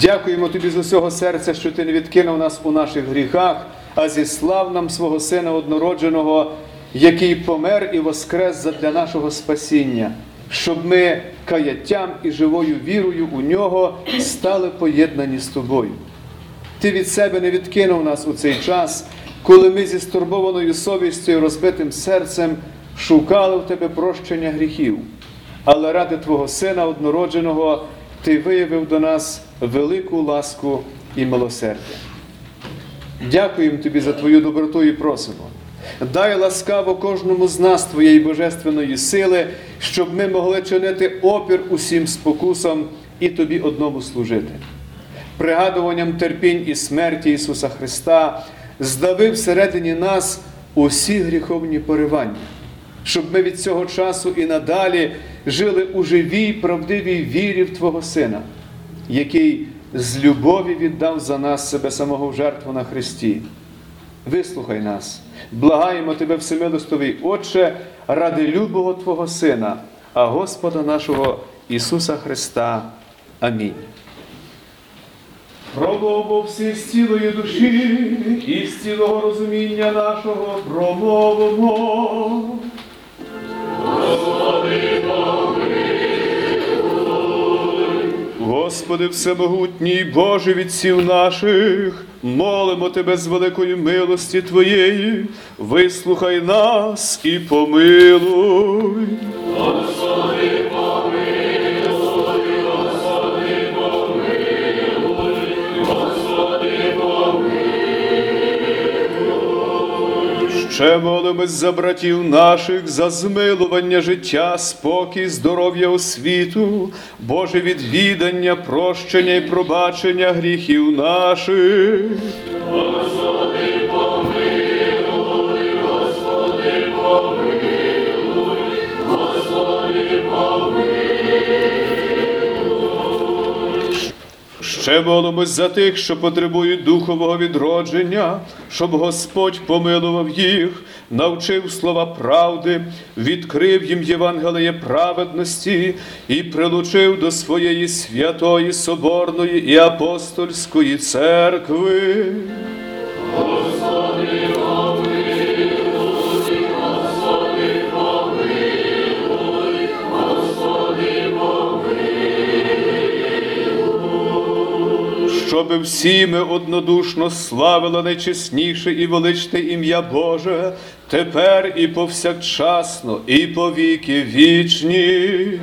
Дякуємо Тобі з усього серця, що Ти не відкинув нас у наших гріхах, а зіслав нам свого Сина однородженого, який помер і воскрес для нашого спасіння, щоб ми каяттям і живою вірою у нього стали поєднані з тобою. Ти від себе не відкинув нас у цей час, коли ми зі стурбованою совістю і розбитим серцем шукали в тебе прощення гріхів. Але ради Твого Сина однородженого Ти виявив до нас велику ласку і милосердя. Дякуємо Тобі за Твою доброту і просимо. Дай ласкаво кожному з нас Твоєї божественної сили, щоб ми могли чинити опір усім спокусам і Тобі одному служити. Пригадуванням терпінь і смерті Ісуса Христа здавив всередині нас усі гріховні поривання, щоб ми від цього часу і надалі жили у живій, правдивій вірі в Твого Сина, який з любові віддав за нас себе самого в жертву на Христі. Вислухай нас, благаємо Тебе, всемилостовий Отче, ради любого Твого Сина, а Господа нашого Ісуса Христа. Амінь. Промовмо всі з цілої душі і з цілого розуміння нашого промовимо. Господи, всемогутній Боже відців наших, молимо Тебе з великої милості Твоєї, вислухай нас і помилуй. Ще молимось за братів наших, за змилування життя, спокій, здоров'я освіту, Боже відвідання, прощення і пробачення гріхів наших. Ще молимось за тих, що потребують духового відродження, щоб Господь помилував їх, навчив слова правди, відкрив їм Євангеліє праведності і прилучив до своєї святої Соборної і апостольської церкви. Щоби всі ми однодушно славили найчесніше і величне ім'я Боже, тепер і повсякчасно, і по віки вічні.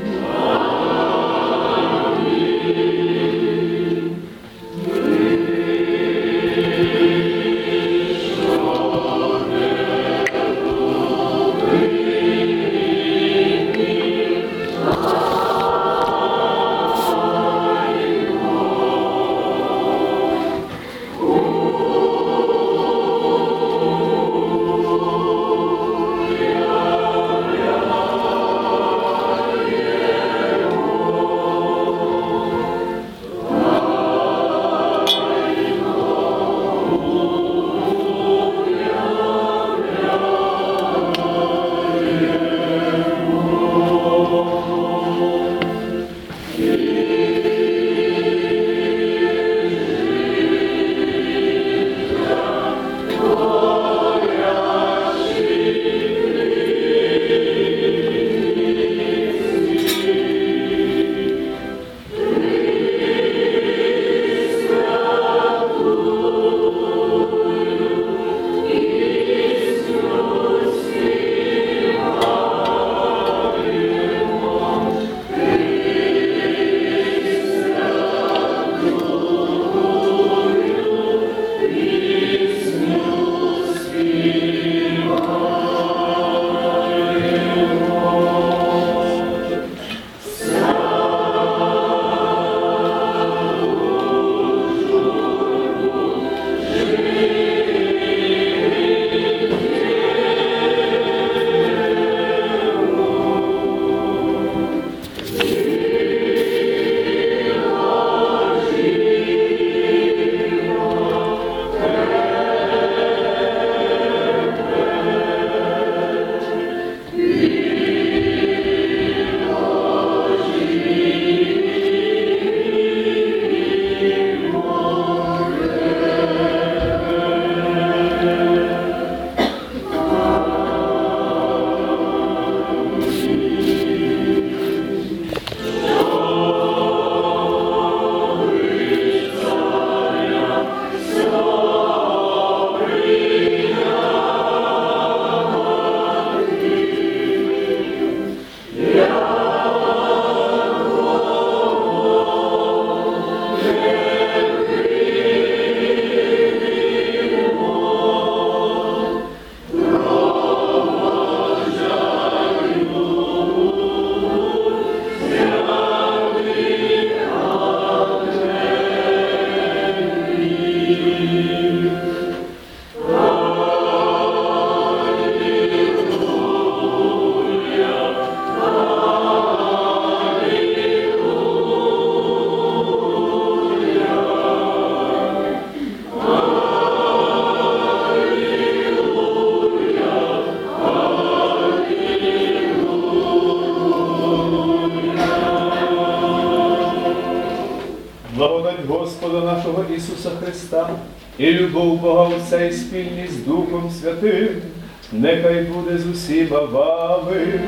З вами.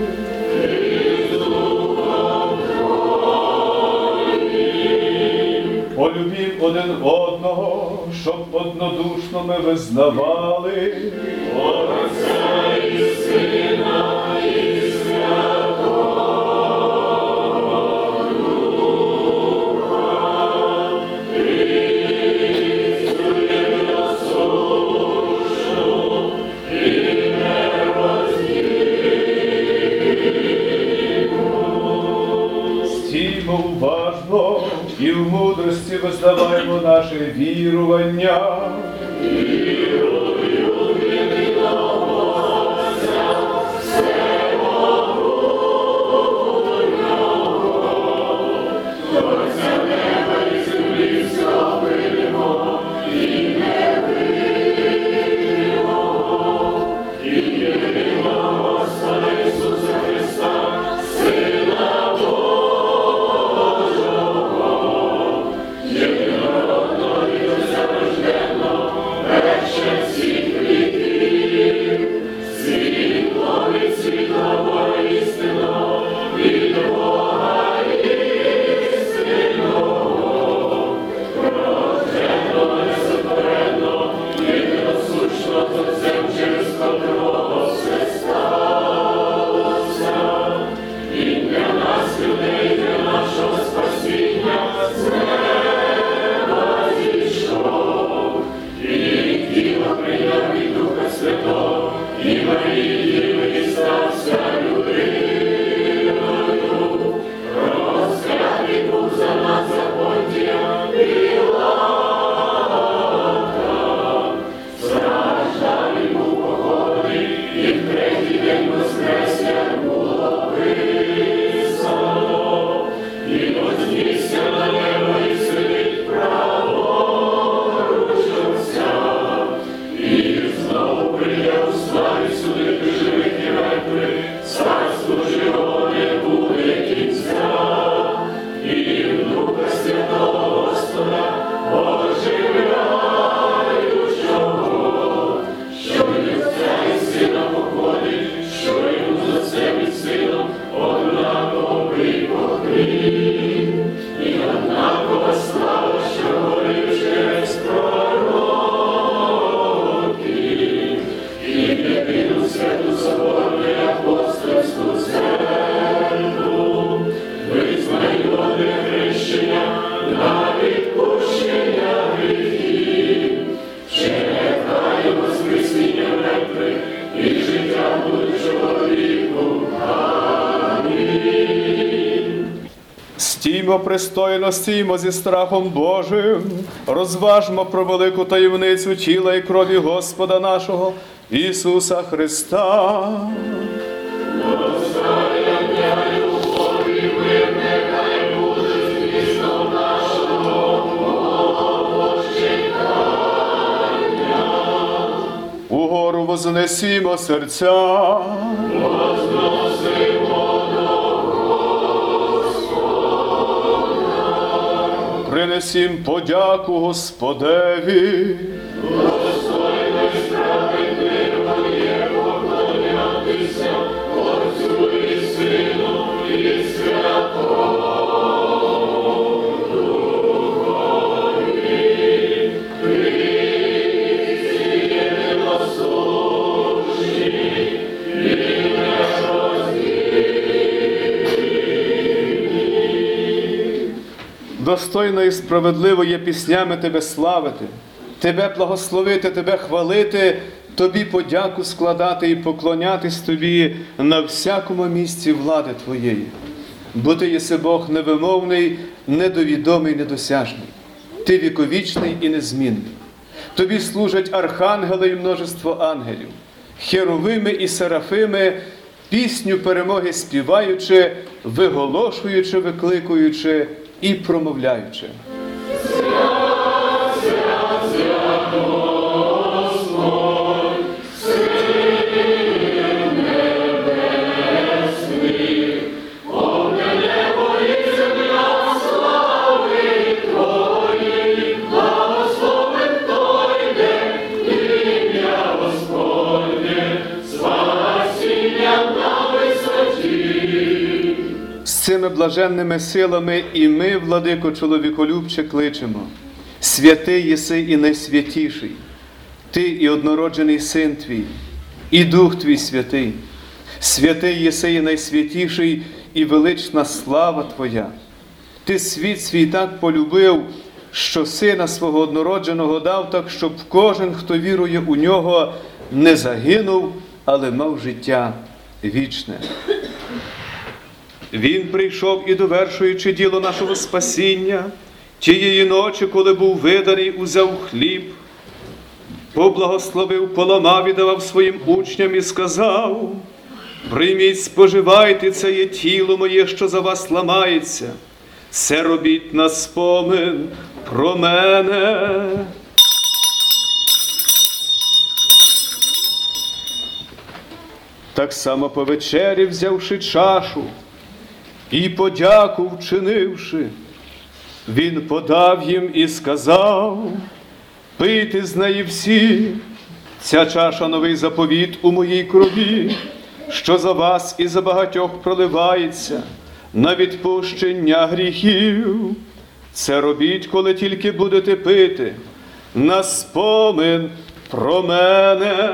Полюбів один одного, щоб однодушно ми визнавали. І в мудрості визнаваємо наше вірування. Пристойно, стіймо зі страхом Божим, розважмо про велику таємницю тіла і крові Господа нашого Ісуса Христа. Угору вознесімо серця. Принесім подяку Господеві. Достойно і справедливо є піснями Тебе славити, Тебе благословити, Тебе хвалити, Тобі подяку складати і поклонятись Тобі на всякому місці влади Твоєї. Бо Ти єси Бог невимовний, недовідомий, недосяжний. Ти віковічний і незмінний. Тобі служать архангели і множество ангелів, херовими і серафими, пісню перемоги співаючи, виголошуючи, викликуючи і промовляючи. Блаженними силами і ми, владико чоловіколюбче, кличемо. Святий єси і найсвятіший, Ти і однороджений син Твій, і Дух Твій святий, святий єси і найсвятіший, і велична слава Твоя. Ти світ свій так полюбив, що сина свого однородженого дав так, щоб кожен, хто вірує у нього, не загинув, але мав життя вічне. Він прийшов і довершуючи діло нашого спасіння, тієї ночі, коли був виданий, узяв хліб, поблагословив, поламав і давав своїм учням і сказав: Прийміть, споживайте, це є тіло моє, що за вас ламається. Це робіть на спомин про мене. Так само по вечері, взявши чашу і подяку вчинивши, він подав їм і сказав: пийте з неї всі, ця чаша новий заповіт у моїй крові, що за вас і за багатьох проливається на відпущення гріхів. Це робіть, коли тільки будете пити, на спомин про мене.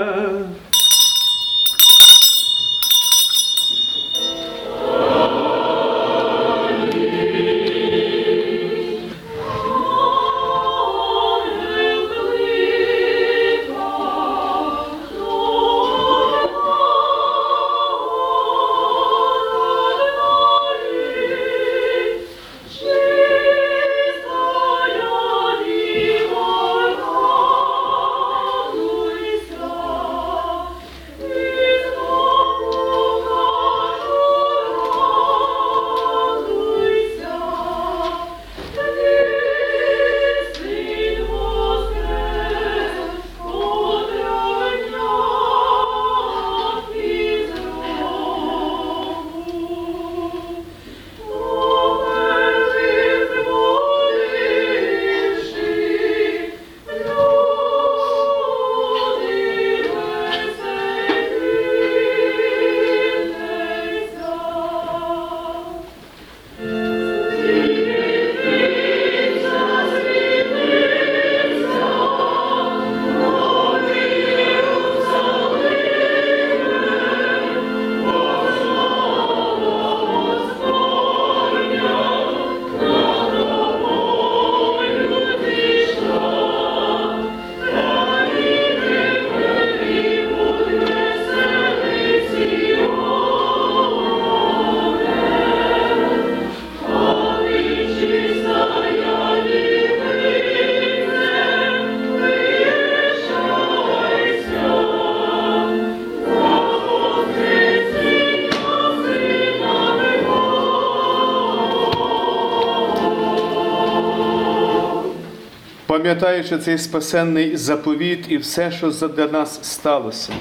Пам'ятаючи цей спасенний заповіт і все, що для нас сталося,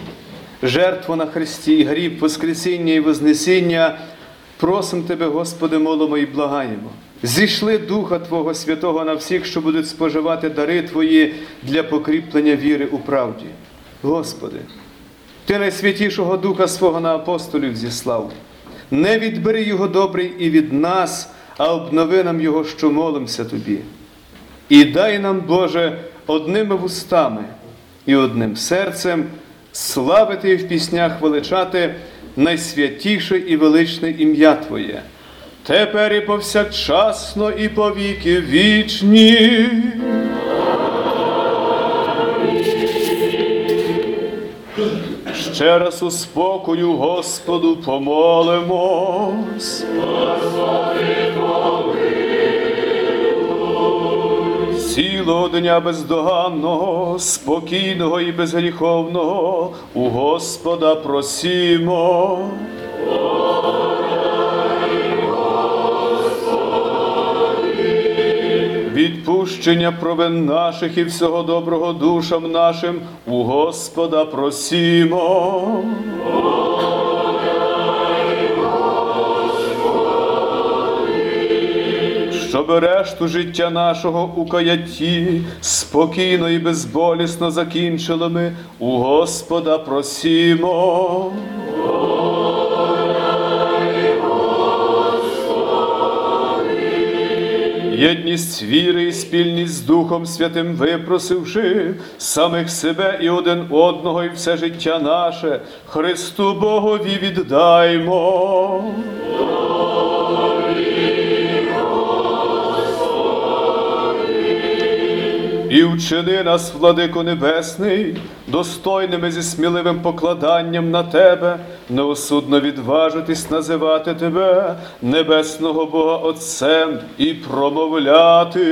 жертву на Христі, гріб, Воскресіння і Вознесіння, просимо Тебе, Господи, молимо і благаємо. Зійшли Духа Твого Святого на всіх, що будуть споживати дари Твої для покріплення віри у правді. Господи, Ти найсвятішого Духа свого на апостолів зіслав. Не відбери Його добрий і від нас, а обнови нам Його, що молимося Тобі. І дай нам, Боже, одними вустами і одним серцем славити і в піснях величати найсвятіше і величне ім'я Твоє, тепер і повсякчасно, і повіки вічні. Ще раз у спокою Господу помолимось. Цілого дня бездоганного, спокійного і безгріховного у Господа просімо. Відпущення провин наших і всього доброго душам нашим у Господа просімо. Щоб решту життя нашого у каятті спокійно і безболісно закінчили ми у Господа просімо. єдність віри і спільність з Духом Святим випросивши самих себе і один одного, і все життя наше Христу Богові віддаймо. І вчини нас, владико Небесний, достойними зі сміливим покладанням на Тебе, неосудно відважитись називати Тебе, небесного Бога Отцем, і промовляти.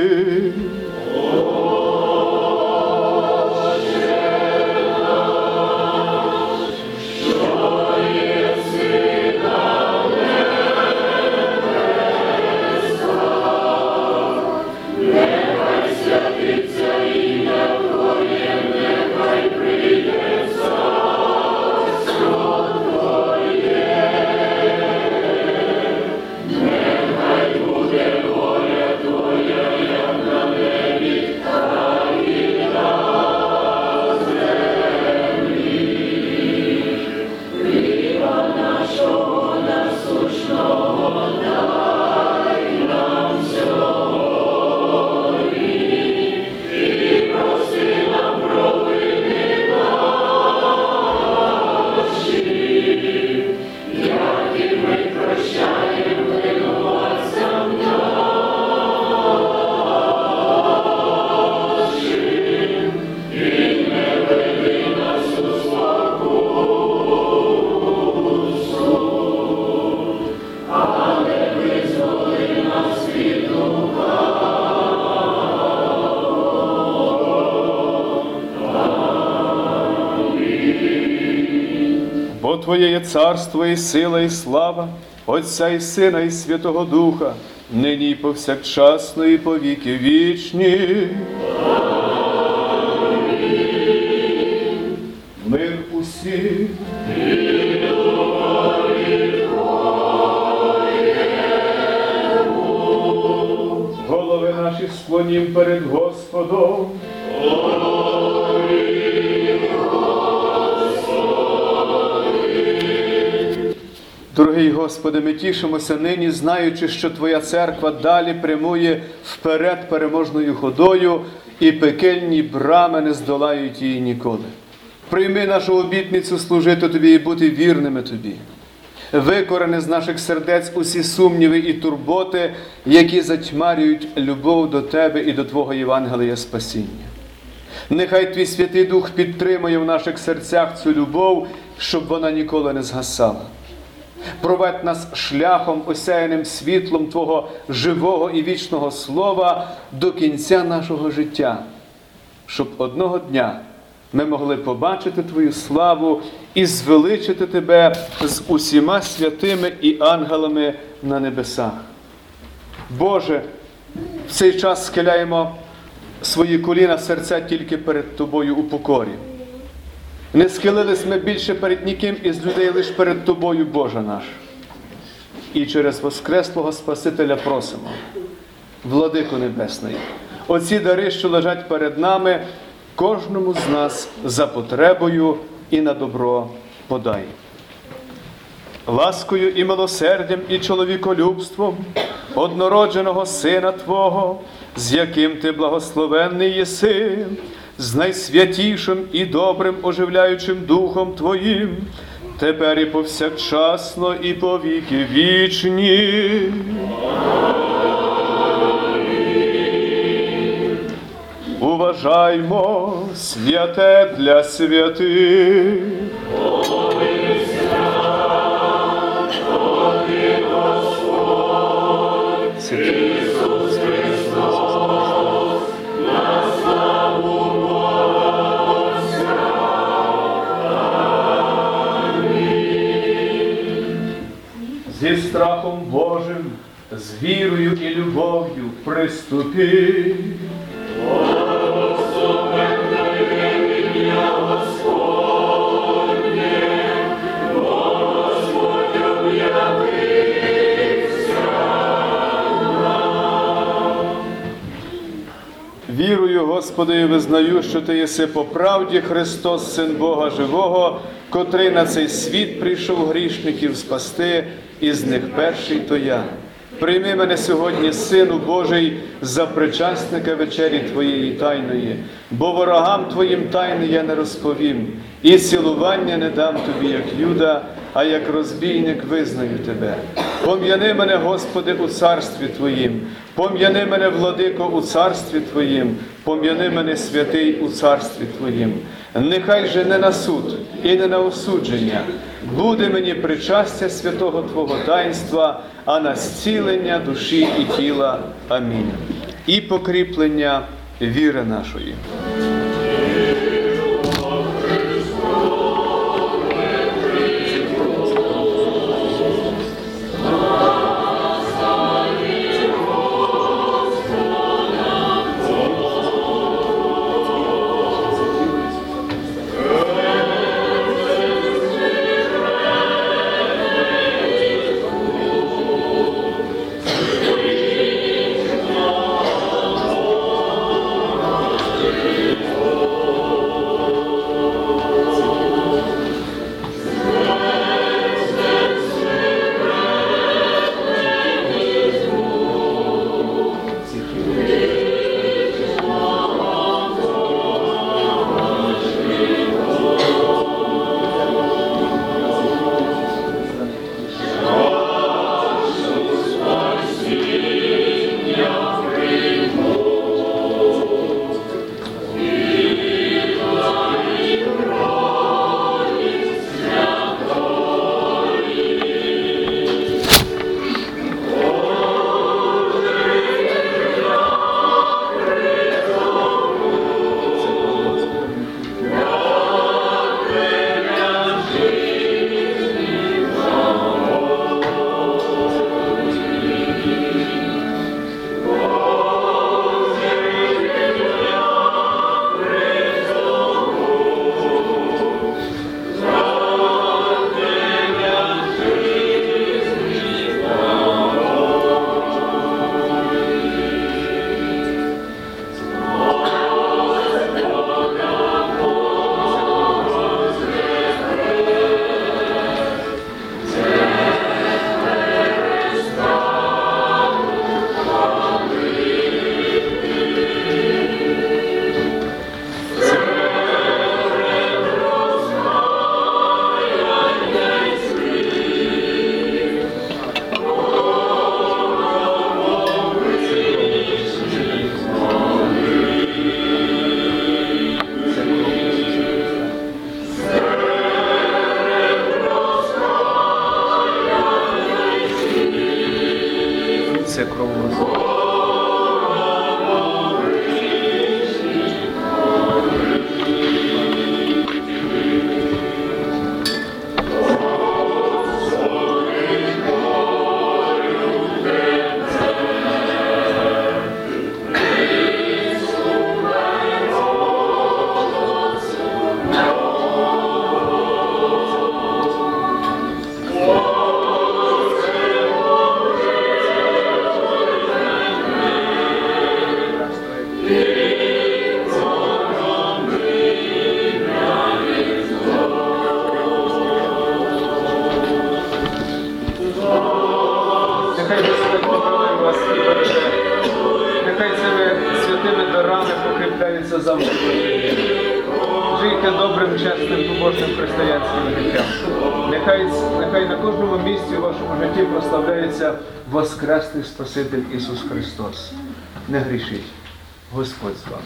Твоє є царство і сила, і слава, Отця і Сина, і Святого Духа, нині і повсякчасно, і повіки вічні. Мир усім. Голови наші склонім перед Господом. Дорогий Господи, ми тішимося нині, знаючи, що Твоя церква далі прямує вперед переможною ходою, і пекельні брами не здолають її ніколи. Прийми нашу обітницю служити Тобі і бути вірними Тобі. Викорени з наших сердець усі сумніви і турботи, які затьмарюють любов до Тебе і до Твого Євангелія спасіння. Нехай Твій Святий Дух підтримує в наших серцях цю любов, щоб вона ніколи не згасала. Проведь нас шляхом, осяяним світлом Твого живого і вічного слова до кінця нашого життя, щоб одного дня ми могли побачити Твою славу і звеличити Тебе з усіма святими і ангелами на небесах. Боже, в цей час схиляємо свої коліна серця тільки перед Тобою у покорі. Не схилились ми більше перед ніким із людей, лише перед Тобою, Боже наш. І через Воскреслого Спасителя просимо, Владико Небесний, оці дари, що лежать перед нами, кожному з нас за потребою і на добро подай. Ласкою і милосердям і чоловіколюбством однородженого Сина Твого, з яким Ти благословенний єси, з найсвятішим і добрим оживляючим Духом Твоїм, тепер і повсякчасно, і по віки вічні. Уважаймо святе для святих. Страхом Божим, з вірою і любов'ю приступи. Вірую, Господи, і визнаю, що Ти єси по правді Христос, Син Бога Живого, котрий на цей світ прийшов грішників спасти, і з них перший то я. Прийми мене сьогодні, Сину Божий, за причасника вечері Твоєї тайної, бо ворогам Твоїм тайни я не розповім, і цілування не дам тобі, як Юда, а як розбійник визнаю тебе. Пом'яни мене, Господи, у царстві Твоїм, пом'яни мене, владико, у царстві Твоїм, пом'яни мене, святий у царстві Твоїм. Нехай же не на суд і не на осудження буде мені причастя святого Твого таїнства, а на зцілення душі і тіла. Амінь. І покріплення віри нашої. Спаситель Ісус Христос. Не грішіть. Господь з вами.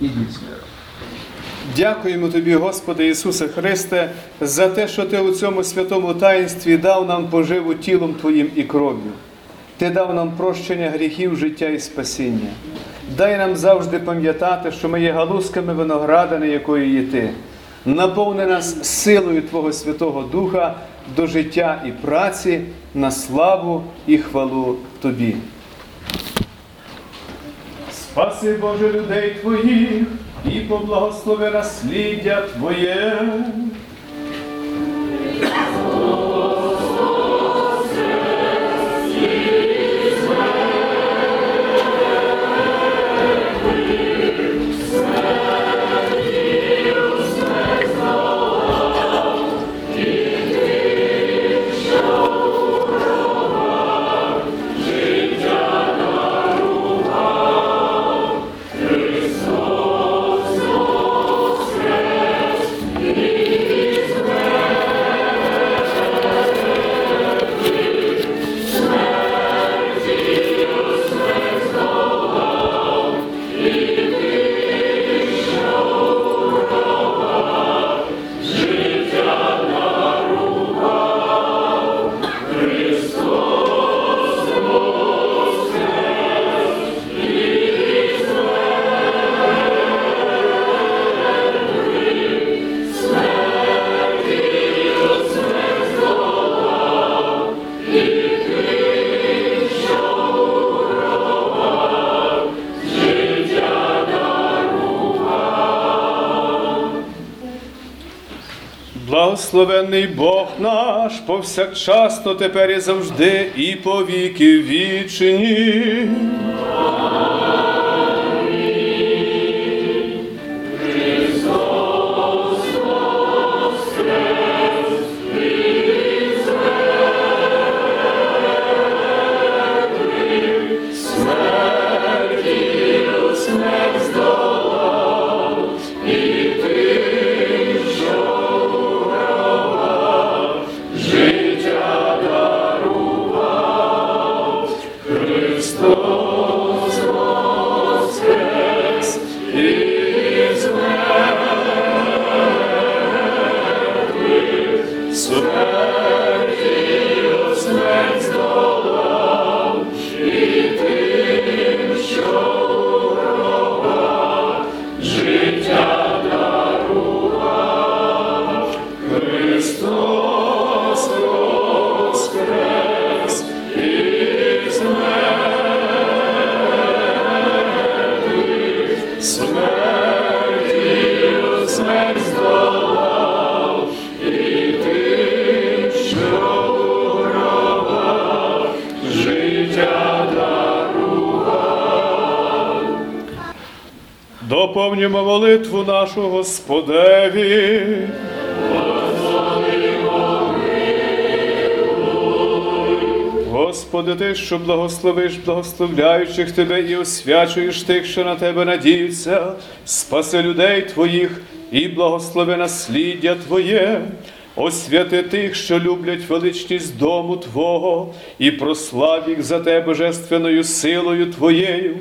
Ідіть з миром. Дякуємо Тобі, Господи Ісусе Христе, за те, що Ти у цьому святому таїнстві дав нам поживу тілом Твоїм і кров'ю. Ти дав нам прощення гріхів, життя і спасіння. Дай нам завжди пам'ятати, що ми є галузками виноградини, якою є Ти. Наповни нас силою Твого Святого Духа до життя і праці на славу і хвалу Тобі. Спаси Боже людей Твоїх і поблагослови насліддя Твоє. Благословенний Бог наш, повсякчасно тепер і завжди, і по віки вічні. Нашу Господеві. Господи, Ти, що благословиш благословляючих Тебе і освячуєш тих, що на Тебе надіються, спаси людей Твоїх і благослови насліддя Твоє. Освяти тих, що люблять величність дому Твого, і прослав їх за Те божественною силою Твоєю.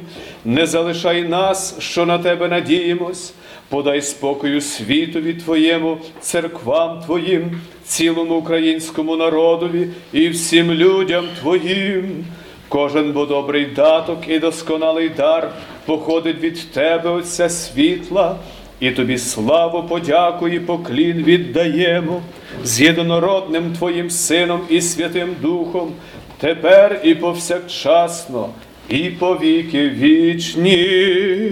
Не залишай нас, що на Тебе надіємось, подай спокою світові Твоєму, церквам Твоїм, цілому українському народові і всім людям Твоїм. Кожен бо добрий даток і досконалий дар походить від Тебе, Отця світла, і тобі славу, подяку і поклін віддаємо з єдинородним Твоїм Сином і Святим Духом, тепер і повсякчасно, і по віки вічні.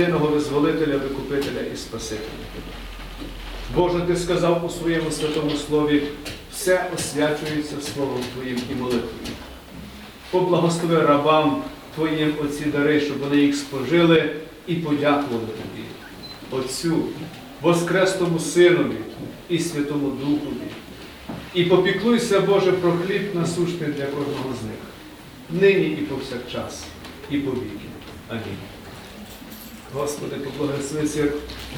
Єдиного визволителя, викупителя і Спасителя. Боже, Ти сказав у своєму святому слові, все освячується Словом Твоїм і молитвою. Поблагослови рабам Твоїм оці дари, щоб вони їх спожили і подякували Тобі. Отцю, Воскресному Синові і Святому Духові. І попіклуйся, Боже, про хліб насущний для кожного з них, нині і повсякчас, і по віки. Амінь. Господи, поблагослови ці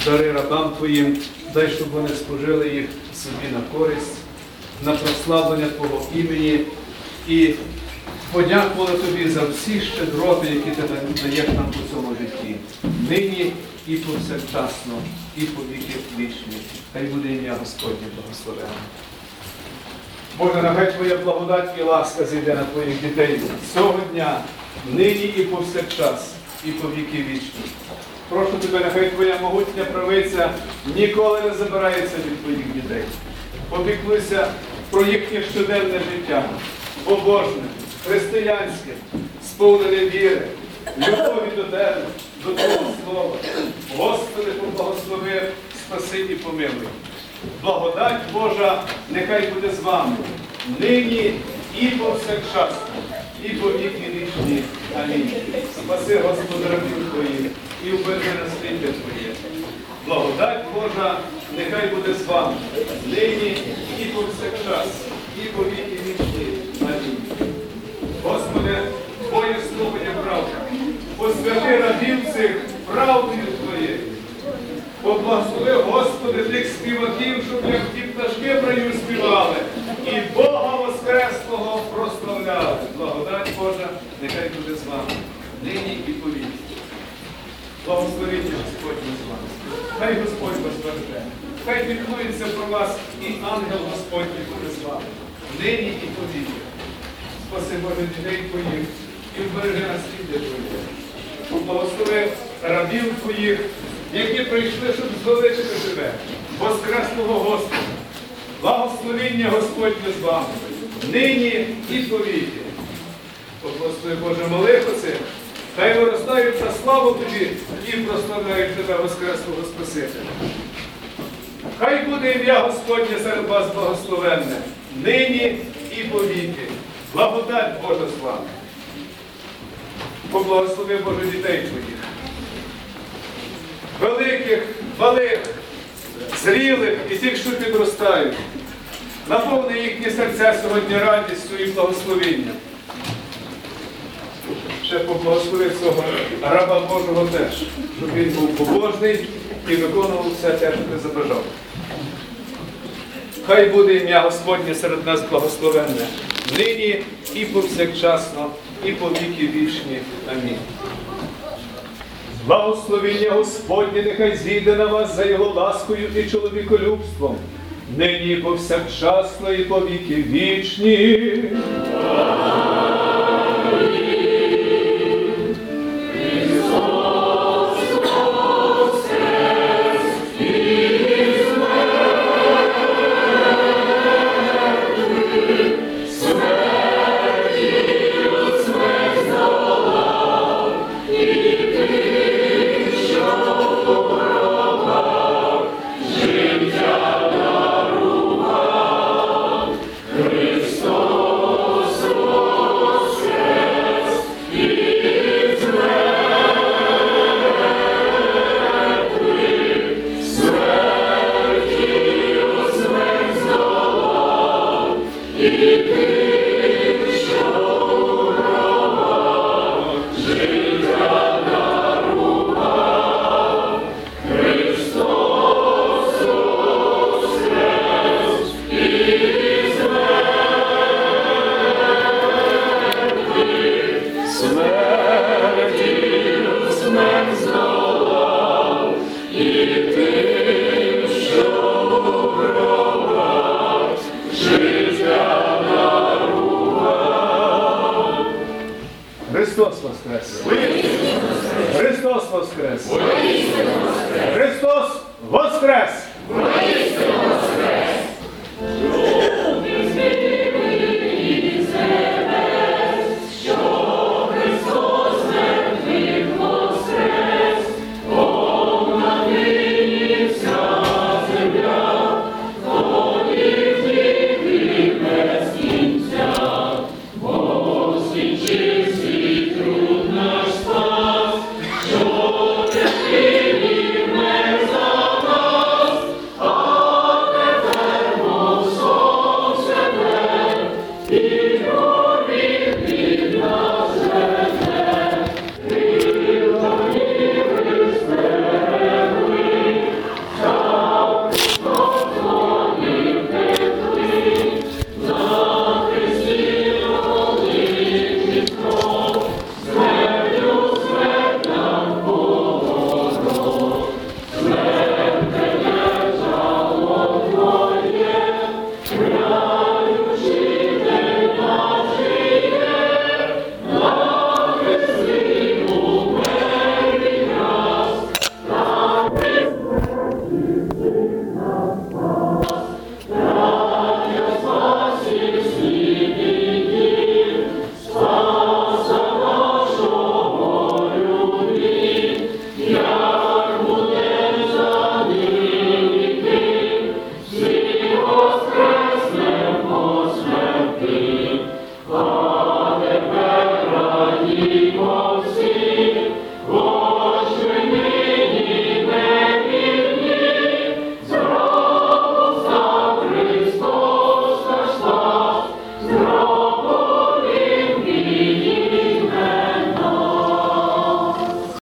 дари рабам Твоїм, дай, щоб вони спожили їх собі на користь, на прославлення Твого імені і подякували Тобі за всі щедроти, які Ти даєш нам у цьому житті. Нині і повсякчасно, і по віки вічні. Хай буде ім'я Господнє благословенне. Боже, нехай Твоя благодать і ласка зійде на Твоїх дітей цього дня, нині і повсякчас, і по віки вічні. прошу тебе, нехай твоя могутня правиця ніколи не забирається від твоїх дітей. Попіклуйся про їхнє щоденне життя, побожне, християнське, сповнене віри, любові до тебе, до Твого Слова. Господи, поблагослови, спаси і помилуй. Благодать Божа нехай буде з вами, нині і повсякчас, і по віки вічні. Амінь. Спаси Господи рабів Твоїх і убери насліддя Твоє. Благодать Божа нехай буде з вами, нині і повсякчас, і по віки вічні. Амінь. Господи, Твоє є правда. Посвяти рабів цих правдою Твоєю. Поблагослови, Господи, тих співаків, щоб як ті пташки в раю співали, і Бога Воскреслого прославляли. Благодать Божа, нехай буде з вами. Нині і повіки. Благословіть Господь з вами. Хай Господь вас береже. Хай піклується про вас і ангел Господній буде з вами. Нині і повіки. Спаси Боже Твоїх і вбережи насліддя Твоє. Благослови рабів Твоїх, які прийшли, щоб звеличити тебе, Воскресного Господа. Благословіння Господнє з вами, нині і повіки. Благослови Боже молитвоці, хай виростають на славу Тобі і прославляють Тебе, Воскресного Спасителя. Хай буде ім'я Господнє серед вас благословенне, нині і повіки. Благодать Божа з вами. Поблагослови Боже дітей Твоїх. Великих, малих, зрілих і тих, що підростають. Наповни їхні серця сьогодні радістю і благословенням. Ще поблагослови цього раба Божого теж, щоб він був побожний і виконував все те, що ти забажав. Хай буде ім'я Господнє серед нас благословенне, нині і повсякчасно, і по віки вічні. Амінь. Благословіння Господнє нехай зійде на вас за його ласкою і чоловіколюбством, нині повсякчасно, і повіки вічні.